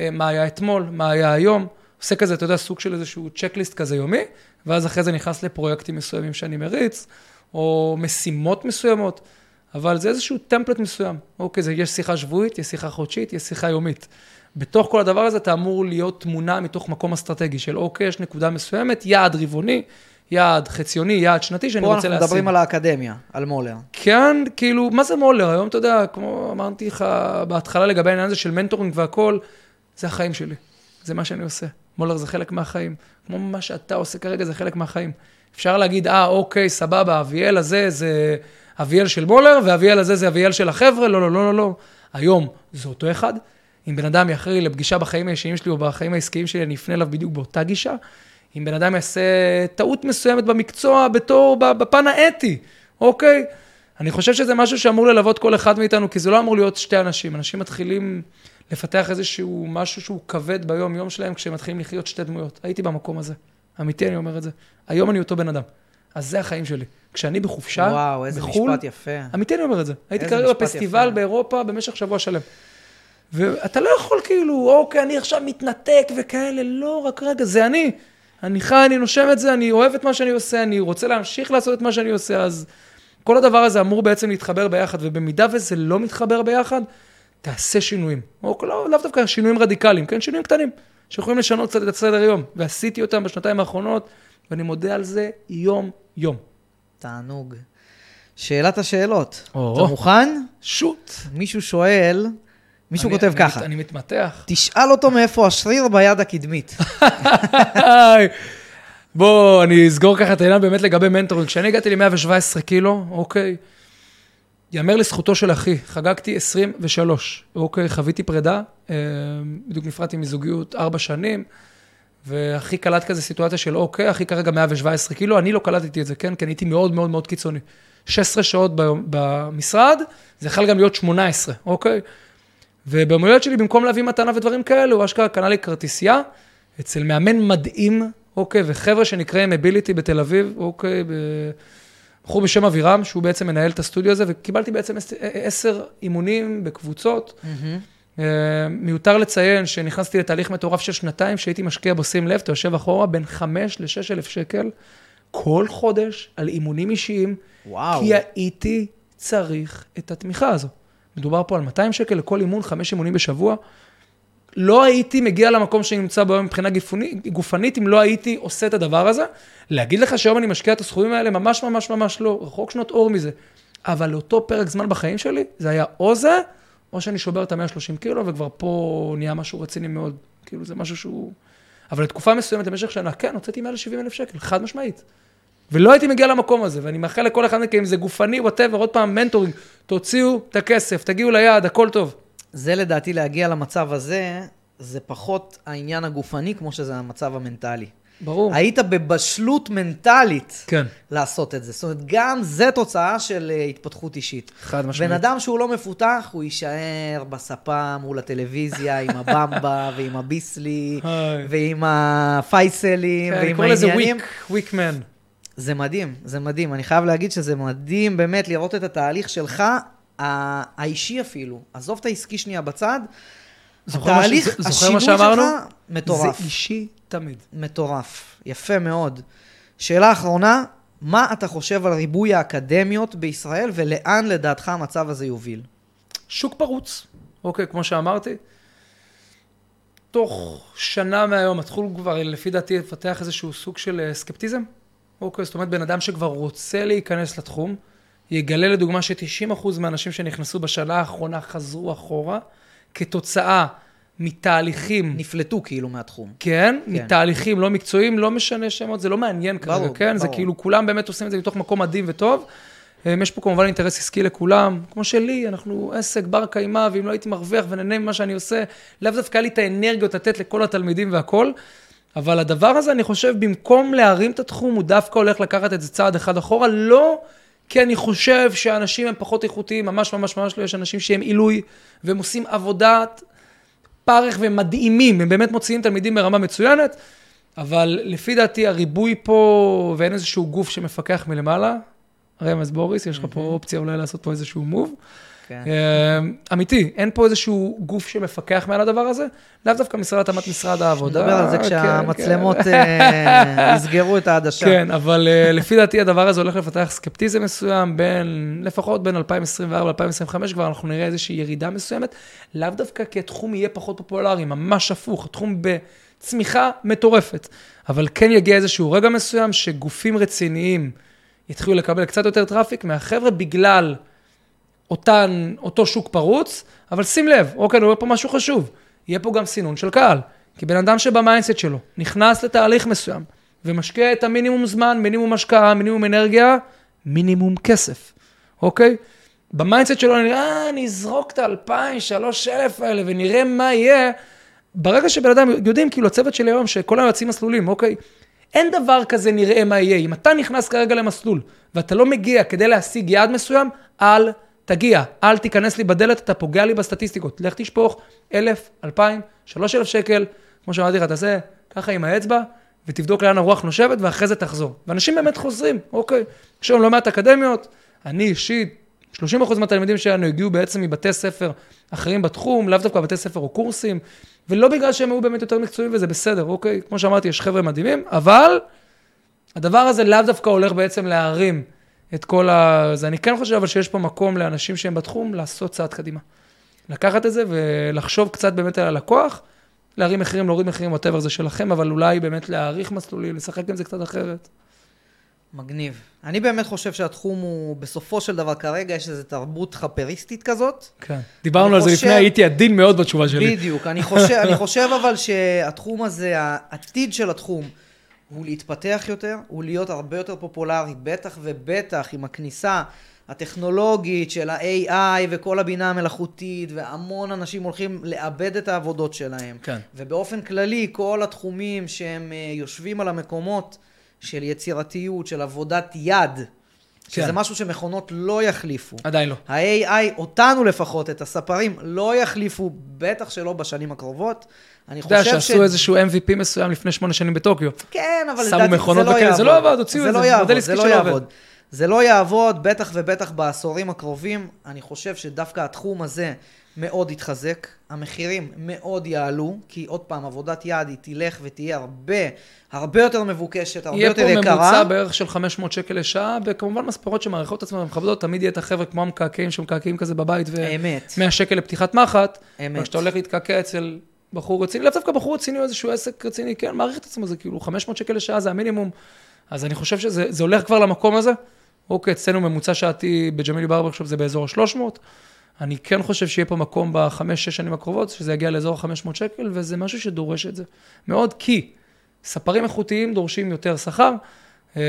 אה, מה היה אתמול, מה היה היום, עושה כזה, אתה יודע, סוג של איזשהו צ'קליסט כזה יומי, ואז אחרי זה נכנס לפרויקטים מסוימים שאני מריץ, או משימות מסוימות. אבל זה איזשהו טמפלט מסוים. אוקיי, זה, יש שיחה שבועית, יש שיחה חודשית, יש שיחה יומית. בתוך כל הדבר הזה אתה אמור להיות תמונה מתוך מקום אסטרטגי של אוקיי, יש נקודה מסוימת, יעד רבעוני, יעד חציוני, יעד שנתי שאני רוצה להשיג. פה אנחנו מדברים על האקדמיה, על מולר. כן, כאילו, מה זה מולר? היום אתה יודע, כמו אמרתי לך בהתחלה לגבי העניין הזה של מנטורינג והכל, זה החיים שלי, זה מה שאני עושה. מולר זה חלק מהחיים. כמו מה שאתה עושה כרגע, זה חלק מהחיים. אפשר להגיד, אה, אוקיי, סבבה, אביאל הזה זה... אביאל של מולר, ואביאל הזה זה אביאל של החבר'ה, לא, לא, לא, לא, לא. היום זה אותו אחד. אם בן אדם יחרי לפגישה בחיים האישיים שלי או בחיים העסקיים שלי, אני אפנה אליו בדיוק באותה גישה. אם בן אדם יעשה טעות מסוימת במקצוע בתור, בפן האתי, אוקיי? אני חושב שזה משהו שאמור ללוות כל אחד מאיתנו, כי זה לא אמור להיות שתי אנשים. אנשים מתחילים לפתח איזשהו משהו שהוא כבד ביום-יום שלהם, כשהם מתחילים לחיות שתי דמויות. הייתי במקום הזה. אמיתי, אני אומר את זה. היום אני אותו בן אדם. אז זה החיים שלי. כשאני בחופשה, בחו"ל... וואו, איזה בחול, משפט יפה. אמיתי אני אומר את זה. הייתי כרגע בפסטיבל יפה. באירופה במשך שבוע שלם. ואתה לא יכול כאילו, אוקיי, אני עכשיו מתנתק וכאלה, לא, רק רגע, זה אני. אני חי, אני נושם את זה, אני אוהב את מה שאני עושה, אני רוצה להמשיך לעשות את מה שאני עושה, אז כל הדבר הזה אמור בעצם להתחבר ביחד, ובמידה וזה לא מתחבר ביחד, תעשה שינויים. או לא, לאו דווקא שינויים רדיקליים, כן, שינויים קטנים, שיכולים לשנות קצת את הסדר יום. ועשיתי אותם בשנתיים האחרונות, ואני מודה על זה יום-יום. תענוג. שאלת השאלות. או. אתה מוכן? שוט. מישהו שואל, מישהו אני- כותב אני ככה, אני מתמתח. תשאל אותו מאיפה השריר ביד הקדמית. בוא, אני אסגור ככה את העניין באמת לגבי מנטורינג. כשאני הגעתי ל-117 קילו, אוקיי, יאמר לזכותו של אחי, חגגתי 23, אוקיי, חוויתי פרידה, אה, בדיוק נפרדתי מזוגיות ארבע שנים, ואחי קלט כזה סיטואציה של אוקיי, אחי כרגע 117 קילו, אני לא קלטתי את זה, כן? כי אני הייתי מאוד מאוד מאוד קיצוני. 16 שעות ביום, במשרד, זה יכול גם להיות 18, אוקיי? הולדת שלי, במקום להביא מתנה ודברים כאלו, הוא אשכרה קנה לי כרטיסייה אצל מאמן מדהים, אוקיי, וחבר'ה שנקראים אביליטי בתל אביב, אוקיי, ב- בחור בשם אבירם, שהוא בעצם מנהל את הסטודיו הזה, וקיבלתי בעצם עש- עשר אימונים בקבוצות. אה, מיותר לציין שנכנסתי לתהליך מטורף של שנתיים, שהייתי משקיע בו, שים לב, אתה יושב אחורה, בין חמש לשש אלף שקל, כל חודש על אימונים אישיים, וואו. כי הייתי צריך את התמיכה הזו. מדובר פה על 200 שקל לכל אימון, חמש אימונים בשבוע. לא הייתי מגיע למקום שאני נמצא בו מבחינה גופני, גופנית, אם לא הייתי עושה את הדבר הזה. להגיד לך שהיום אני משקיע את הסכומים האלה, ממש ממש ממש לא, רחוק שנות אור מזה. אבל לאותו פרק זמן בחיים שלי, זה היה או זה, או שאני שובר את ה-130 קילו, וכבר פה נהיה משהו רציני מאוד. כאילו, זה משהו שהוא... אבל לתקופה מסוימת, במשך שנה, כן, הוצאתי מעל 70 אלף שקל, חד משמעית. ולא הייתי מגיע למקום הזה, ואני מאחל לכל אחד מכם, אם זה גופני, whatever, עוד פעם, mentoring, תוציאו את הכסף, תגיעו ליעד, הכל טוב. זה לדעתי להגיע למצב הזה, זה פחות העניין הגופני כמו שזה המצב המנטלי. ברור. היית בבשלות מנטלית כן, לעשות את זה. זאת אומרת, גם זה תוצאה של uh, התפתחות אישית. חד משמעית. בן אדם שהוא לא מפותח, הוא יישאר בספה מול הטלוויזיה עם הבמבה ועם הביסלי. ועם הפייסלים כן, אני ועם קורא לזה העניינים. וויק, וויק מן. זה מדהים, זה מדהים. אני חייב להגיד שזה מדהים באמת לראות את התהליך שלך, האישי אפילו. עזוב את העסקי שנייה בצד. ש- התהליך, מה השינוי? שלך, מטורף. זה אישי תמיד. מטורף. יפה מאוד. שאלה אחרונה, מה אתה חושב על ריבוי האקדמיות בישראל ולאן לדעתך המצב הזה יוביל? שוק פרוץ, אוקיי, כמו שאמרתי. תוך שנה מהיום מתחול כבר, לפי דעתי, לפתח איזשהו סוג של אה, סקפטיזם. אוקיי, זאת אומרת, בן אדם שכבר רוצה להיכנס לתחום, יגלה לדוגמה ש-90% מהאנשים שנכנסו בשנה האחרונה חזרו אחורה, כתוצאה מתהליכים, נפלטו כאילו מהתחום. כן, כן. מתהליכים לא מקצועיים, לא משנה שמות, זה לא מעניין כרגע, ברור, כן? זה ברור. כאילו, כולם באמת עושים את זה מתוך מקום מדהים וטוב. יש פה כמובן אינטרס עסקי לכולם, כמו שלי, אנחנו עסק בר קיימא, ואם לא הייתי מרוויח ונהנה ממה שאני עושה, לאו דווקא לי את האנרגיות לתת לכל התלמידים והכול. אבל הדבר הזה, אני חושב, במקום להרים את התחום, הוא דווקא הולך לקחת את זה צעד אחד אחורה, לא כי אני חושב שהאנשים הם פחות איכותיים, ממש ממש ממש לא, יש אנשים שהם עילוי, והם עושים עבודת פרך ומדהימים, הם באמת מוציאים תלמידים ברמה מצוינת, אבל לפי דעתי הריבוי פה, ואין איזשהו גוף שמפקח מלמעלה, רמז בוריס, יש לך פה אופציה אולי לעשות פה איזשהו מוב. כן. אה, אמיתי, אין פה איזשהו גוף שמפקח מעל הדבר הזה, לאו דווקא משרד התאמת משרד העבודה. נדבר על זה כן, כשהמצלמות כן. אה, יסגרו את העדשה. כן, אבל אה, לפי דעתי הדבר הזה הולך לפתח סקפטיזם מסוים בין, לפחות בין 2024 ל-2025, כבר אנחנו נראה איזושהי ירידה מסוימת, לאו דווקא כי התחום יהיה פחות פופולרי, ממש הפוך, התחום בצמיחה מטורפת. אבל כן יגיע איזשהו רגע מסוים שגופים רציניים יתחילו לקבל קצת יותר traffic מהחבר'ה בגלל אותן, אותו שוק פרוץ, אבל שים לב, אוקיי, אני אומר פה משהו חשוב, יהיה פה גם סינון של קהל. כי בן אדם שב mindset שלו נכנס לתהליך מסוים ומשקיע את המינימום זמן, מינימום השקעה, מינימום אנרגיה, מינימום כסף, אוקיי? ב mindset שלו אני, אה, אני אזרוק את האלפיים, שלוש אלף האלה ונראה מה יהיה. ברגע שבן אדם, יודעים, כאילו, הצוות שלי היום, שכל היום יוצאים מסלולים, אוקיי? אין דבר כזה נראה מה יהיה. אם אתה נכנס כרגע למסלול ואתה לא מגיע כדי להשיג יעד מסוים, אל תגיע, אל תיכנס לי בדלת, אתה פוגע לי בסטטיסטיקות. לך תשפוך אלף, אלפיים, שלוש אלף שקל, כמו שאמרתי לך, תעשה ככה עם האצבע, ותבדוק לאן הרוח נושבת, ואחרי זה תחזור. ואנשים באמת חוזרים, אוקיי. יש היום לא מעט אקדמיות, אני אישית, 30% מהתלמידים שלנו הגיעו בעצם מבתי ספר אחרים בתחום, לאו דווקא בתי ספר או קורסים, ולא בגלל שהם היו באמת יותר מקצועיים וזה בסדר, אוקיי? כמו שאמרתי, יש חבר'ה מדהימים, אבל הדבר הזה לאו דווקא הולך בעצם להרים את כל ה... זה אני כן חושב אבל שיש פה מקום לאנשים שהם בתחום לעשות צעד קדימה. לקחת את זה ולחשוב קצת באמת על הלקוח, להרים מחירים, להוריד מחירים, whatever זה שלכם, אבל אולי באמת להעריך מסלולים, לשחק עם זה קצת אחרת. מגניב. אני באמת חושב שהתחום הוא, בסופו של דבר כרגע יש איזו תרבות חפריסטית כזאת. כן. דיברנו על זה חושב- לפני, הייתי עדין מאוד בתשובה שלי. בדיוק. אני חושב, אני חושב אבל שהתחום הזה, העתיד של התחום, הוא להתפתח יותר, הוא להיות הרבה יותר פופולרי, בטח ובטח עם הכניסה הטכנולוגית של ה-AI וכל הבינה המלאכותית, והמון אנשים הולכים לאבד את העבודות שלהם. כן. ובאופן כללי, כל התחומים שהם אה, יושבים על המקומות של יצירתיות, של עבודת יד, שזה כן. משהו שמכונות לא יחליפו. עדיין לא. ה-AI, אותנו לפחות, את הספרים, לא יחליפו, בטח שלא בשנים הקרובות. אני אתה יודע חושב שעשו איזשהו MVP מסוים לפני שמונה שנים בטוקיו. כן, אבל שמו לדעתי מכונות זה לא וכאלה, יעבוד. זה לא עבד, הוציאו את זה, לא יעבוד, מודל זה עסקי לא שלא. יעבוד. זה לא יעבוד, בטח ובטח בעשורים הקרובים. אני חושב שדווקא התחום הזה מאוד יתחזק. המחירים מאוד יעלו, כי עוד פעם, עבודת יד היא תלך ותהיה הרבה, הרבה יותר מבוקשת, הרבה יהיה יותר פה יקרה. ממוצע בערך של 500 שקל לשעה, וכמובן מספרות שמעריכות את עצמן ומכבדות, תמיד יהיה את החבר'ה כמו המקעקעים שמקעקעים כזה בבית, אמת. ו-100 שקל לפתיחת מחט, אמת. אבל כשאתה הולך להתקעקע אצל בחור רציני, לאו דווקא בחור רציני או איזשהו עסק רציני, כן, מעריך את עצמו, זה כאילו 500 שקל לשעה זה המינימום, אז אני חושב שזה זה הולך כבר למקום הזה. אוקיי, אצלנו ממוצע שעתי בג'מילי ברבר עכשיו זה באזור ה-300. אני כן חושב שיהיה פה מקום בחמש-שש שנים הקרובות, שזה יגיע לאזור ה-500 שקל, וזה משהו שדורש את זה מאוד, כי ספרים איכותיים דורשים יותר שכר. אה,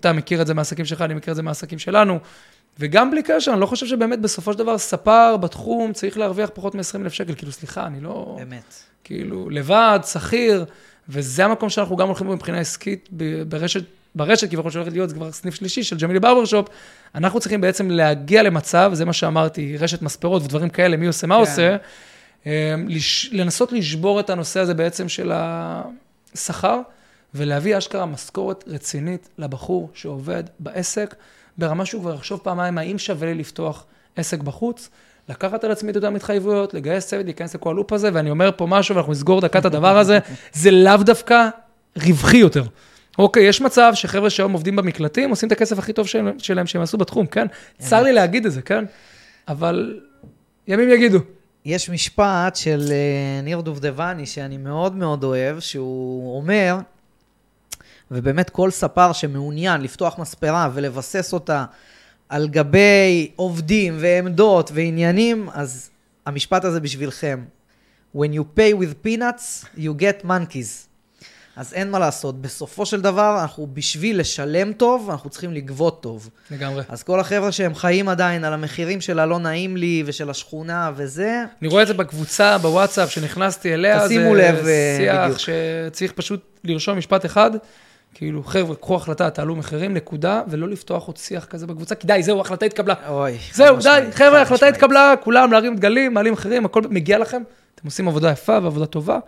אתה מכיר את זה מהעסקים שלך, אני מכיר את זה מהעסקים שלנו. וגם בלי קשר, אני לא חושב שבאמת בסופו של דבר ספר בתחום צריך להרוויח פחות מ-20,000 שקל. כאילו, סליחה, אני לא... אמת. כאילו, לבד, שכיר, וזה המקום שאנחנו גם הולכים בו מבחינה עסקית ברשת, ברשת, כביכול שהולכת להיות, זה כבר סניף שלישי של ג'מילי ברבר שופ, אנחנו צריכים בעצם להגיע למצב, זה מה שאמרתי, רשת מספרות ודברים כאלה, מי עושה, מה כן. עושה, אה, לש, לנסות לשבור את הנושא הזה בעצם של השכר, ולהביא אשכרה משכורת רצינית לבחור שעובד בעסק, ברמה שהוא כבר יחשוב פעמיים, האם שווה לי לפתוח עסק בחוץ, לקחת על עצמי את אותן התחייבויות, לגייס צוות, להיכנס לכל הלופ הזה, ואני אומר פה משהו, ואנחנו נסגור דקה את הדבר הזה, זה לאו דווקא רווחי יותר. אוקיי, יש מצב שחבר'ה שהיום עובדים במקלטים, עושים את הכסף הכי טוב שלהם, שלהם שהם עשו בתחום, כן? צר לי להגיד את זה, כן? אבל ימים יגידו. יש משפט של אה, ניר דובדבני, שאני מאוד מאוד אוהב, שהוא אומר, ובאמת כל ספר שמעוניין לפתוח מספרה ולבסס אותה על גבי עובדים ועמדות ועניינים, אז המשפט הזה בשבילכם. When you pay with peanuts, you get monkeys. אז אין מה לעשות, בסופו של דבר, אנחנו בשביל לשלם טוב, אנחנו צריכים לגבות טוב. לגמרי. אז כל החבר'ה שהם חיים עדיין על המחירים של הלא נעים לי ושל השכונה וזה, אני רואה את זה בקבוצה, בוואטסאפ, שנכנסתי אליה, תשימו זה לב, אה, שיח בדיוק. שצריך פשוט לרשום משפט אחד, כאילו, חבר'ה, קחו החלטה, תעלו מחירים, נקודה, ולא לפתוח עוד שיח כזה בקבוצה, כי די, זהו, ההחלטה התקבלה. אוי. זהו, די, חבר'ה, ההחלטה. התקבלה, כולם להרים דגלים, מעלים מחירים, הכל מגיע לכם, אתם עושים עבודה יפה ועבודה טובה,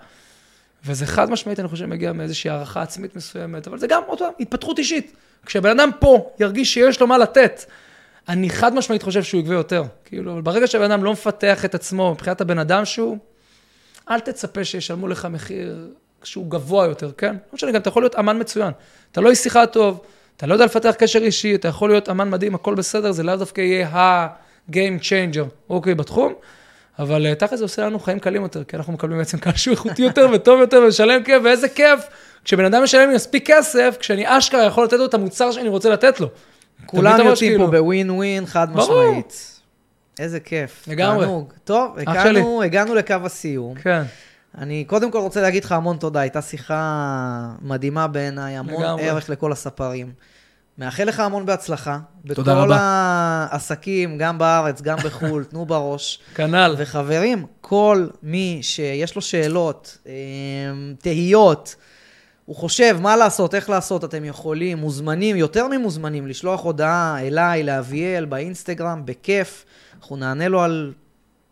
וזה חד משמעית, אני חושב, מגיע מאיזושהי הערכה עצמית מסוימת, אבל זה גם, עוד פעם, התפתחות אישית. כשבן אדם פה ירגיש שיש לו מה לתת, אני חד משמעית חושב שהוא יגבה יותר. כאילו, אבל ברגע שהבן אדם לא מפתח את עצמו מבחינת הבן אדם שהוא, אל תצפה שישלמו לך מחיר שהוא גבוה יותר, כן? לא משנה, גם אתה יכול להיות אמן מצוין. אתה לא איש שיחה טוב, אתה לא יודע לפתח קשר אישי, אתה יכול להיות אמן מדהים, הכל בסדר, זה לאו דווקא יהיה ה-game changer, אוקיי, בתחום. אבל אה, תכל'ס זה עושה לנו חיים קלים יותר, כי אנחנו מקבלים בעצם קהל שהוא איכותי יותר וטוב יותר ומשלם כיף, ואיזה כיף כשבן אדם משלם לי מספיק כסף, כשאני אשכרה יכול לתת לו את המוצר שאני רוצה לתת לו. כולם יוצאים פה? בווין ווין, חד. משמעית. איזה כיף. לגמרי. תענוג. טוב. הגענו, הגענו לקו הסיום. כן, אני קודם כל רוצה להגיד לך המון תודה, הייתה שיחה מדהימה בעיניי, המון לגמרי. ערך לכל הספרים. מאחל לך המון בהצלחה. תודה בכל רבה. העסקים, גם בארץ, גם בחו"ל, תנו בראש. כנ"ל. וחברים, כל מי שיש לו שאלות, אה, תהיות, הוא חושב מה לעשות, איך לעשות, אתם יכולים, מוזמנים, יותר ממוזמנים, לשלוח הודעה אליי, לאביאל, באינסטגרם, בכיף. אנחנו נענה לו על,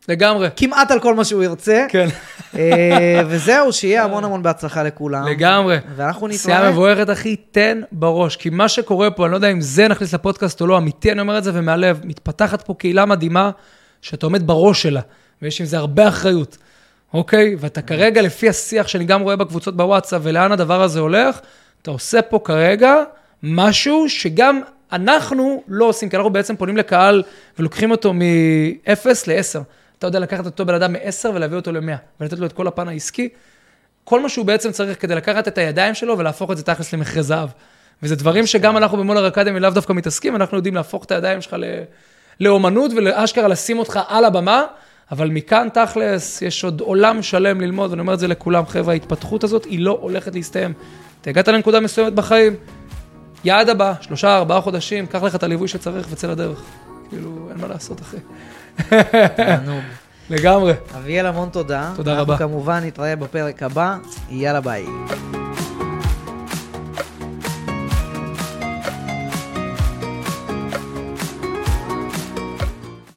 לגמרי. כמעט על כל מה שהוא ירצה. כן, אה, וזהו, שיהיה המון המון בהצלחה לכולם. לגמרי. ואנחנו נתראה. מבורכת, אחי, תן בראש. כי מה שקורה פה, אני לא יודע אם זה נכניס לפודקאסט או לא, אמיתי, אני אומר את זה ומהלב, מתפתחת פה קהילה מדהימה, שאתה עומד בראש שלה, ויש עם זה הרבה אחריות, אוקיי? ואתה כרגע, לפי השיח שאני גם רואה בקבוצות בוואטסאפ, ולאן הדבר הזה הולך, אתה עושה פה כרגע משהו שגם אנחנו לא עושים, כי אנחנו בעצם פונים לקהל ולוקחים אותו מ-0 ל-10. אתה יודע לקחת אותו בן אדם מ-10 ולהביא אותו ל-100, ולתת לו את כל הפן העסקי. כל מה שהוא בעצם צריך כדי לקחת את הידיים שלו ולהפוך את זה תכלס למכרה זהב. וזה דברים שגם אנחנו במולר אקדמי לאו דווקא מתעסקים, אנחנו יודעים להפוך את הידיים שלך ל... לאומנות ולאשכרה לשים אותך על הבמה, אבל מכאן תכלס, יש עוד עולם שלם ללמוד, ואני אומר את זה לכולם, חבר'ה, ההתפתחות הזאת היא לא הולכת להסתיים. אתה הגעת לנקודה מסוימת בחיים, יעד הבא, שלושה, ארבעה חודשים, קח לך את הליווי שצריך וצא לדרך. כאילו, אין מה לעשות, אחי. תענוג. לגמרי. אביאל, המון תודה. תודה רבה. אנחנו כמובן נתראה בפרק הבא. יאללה ביי.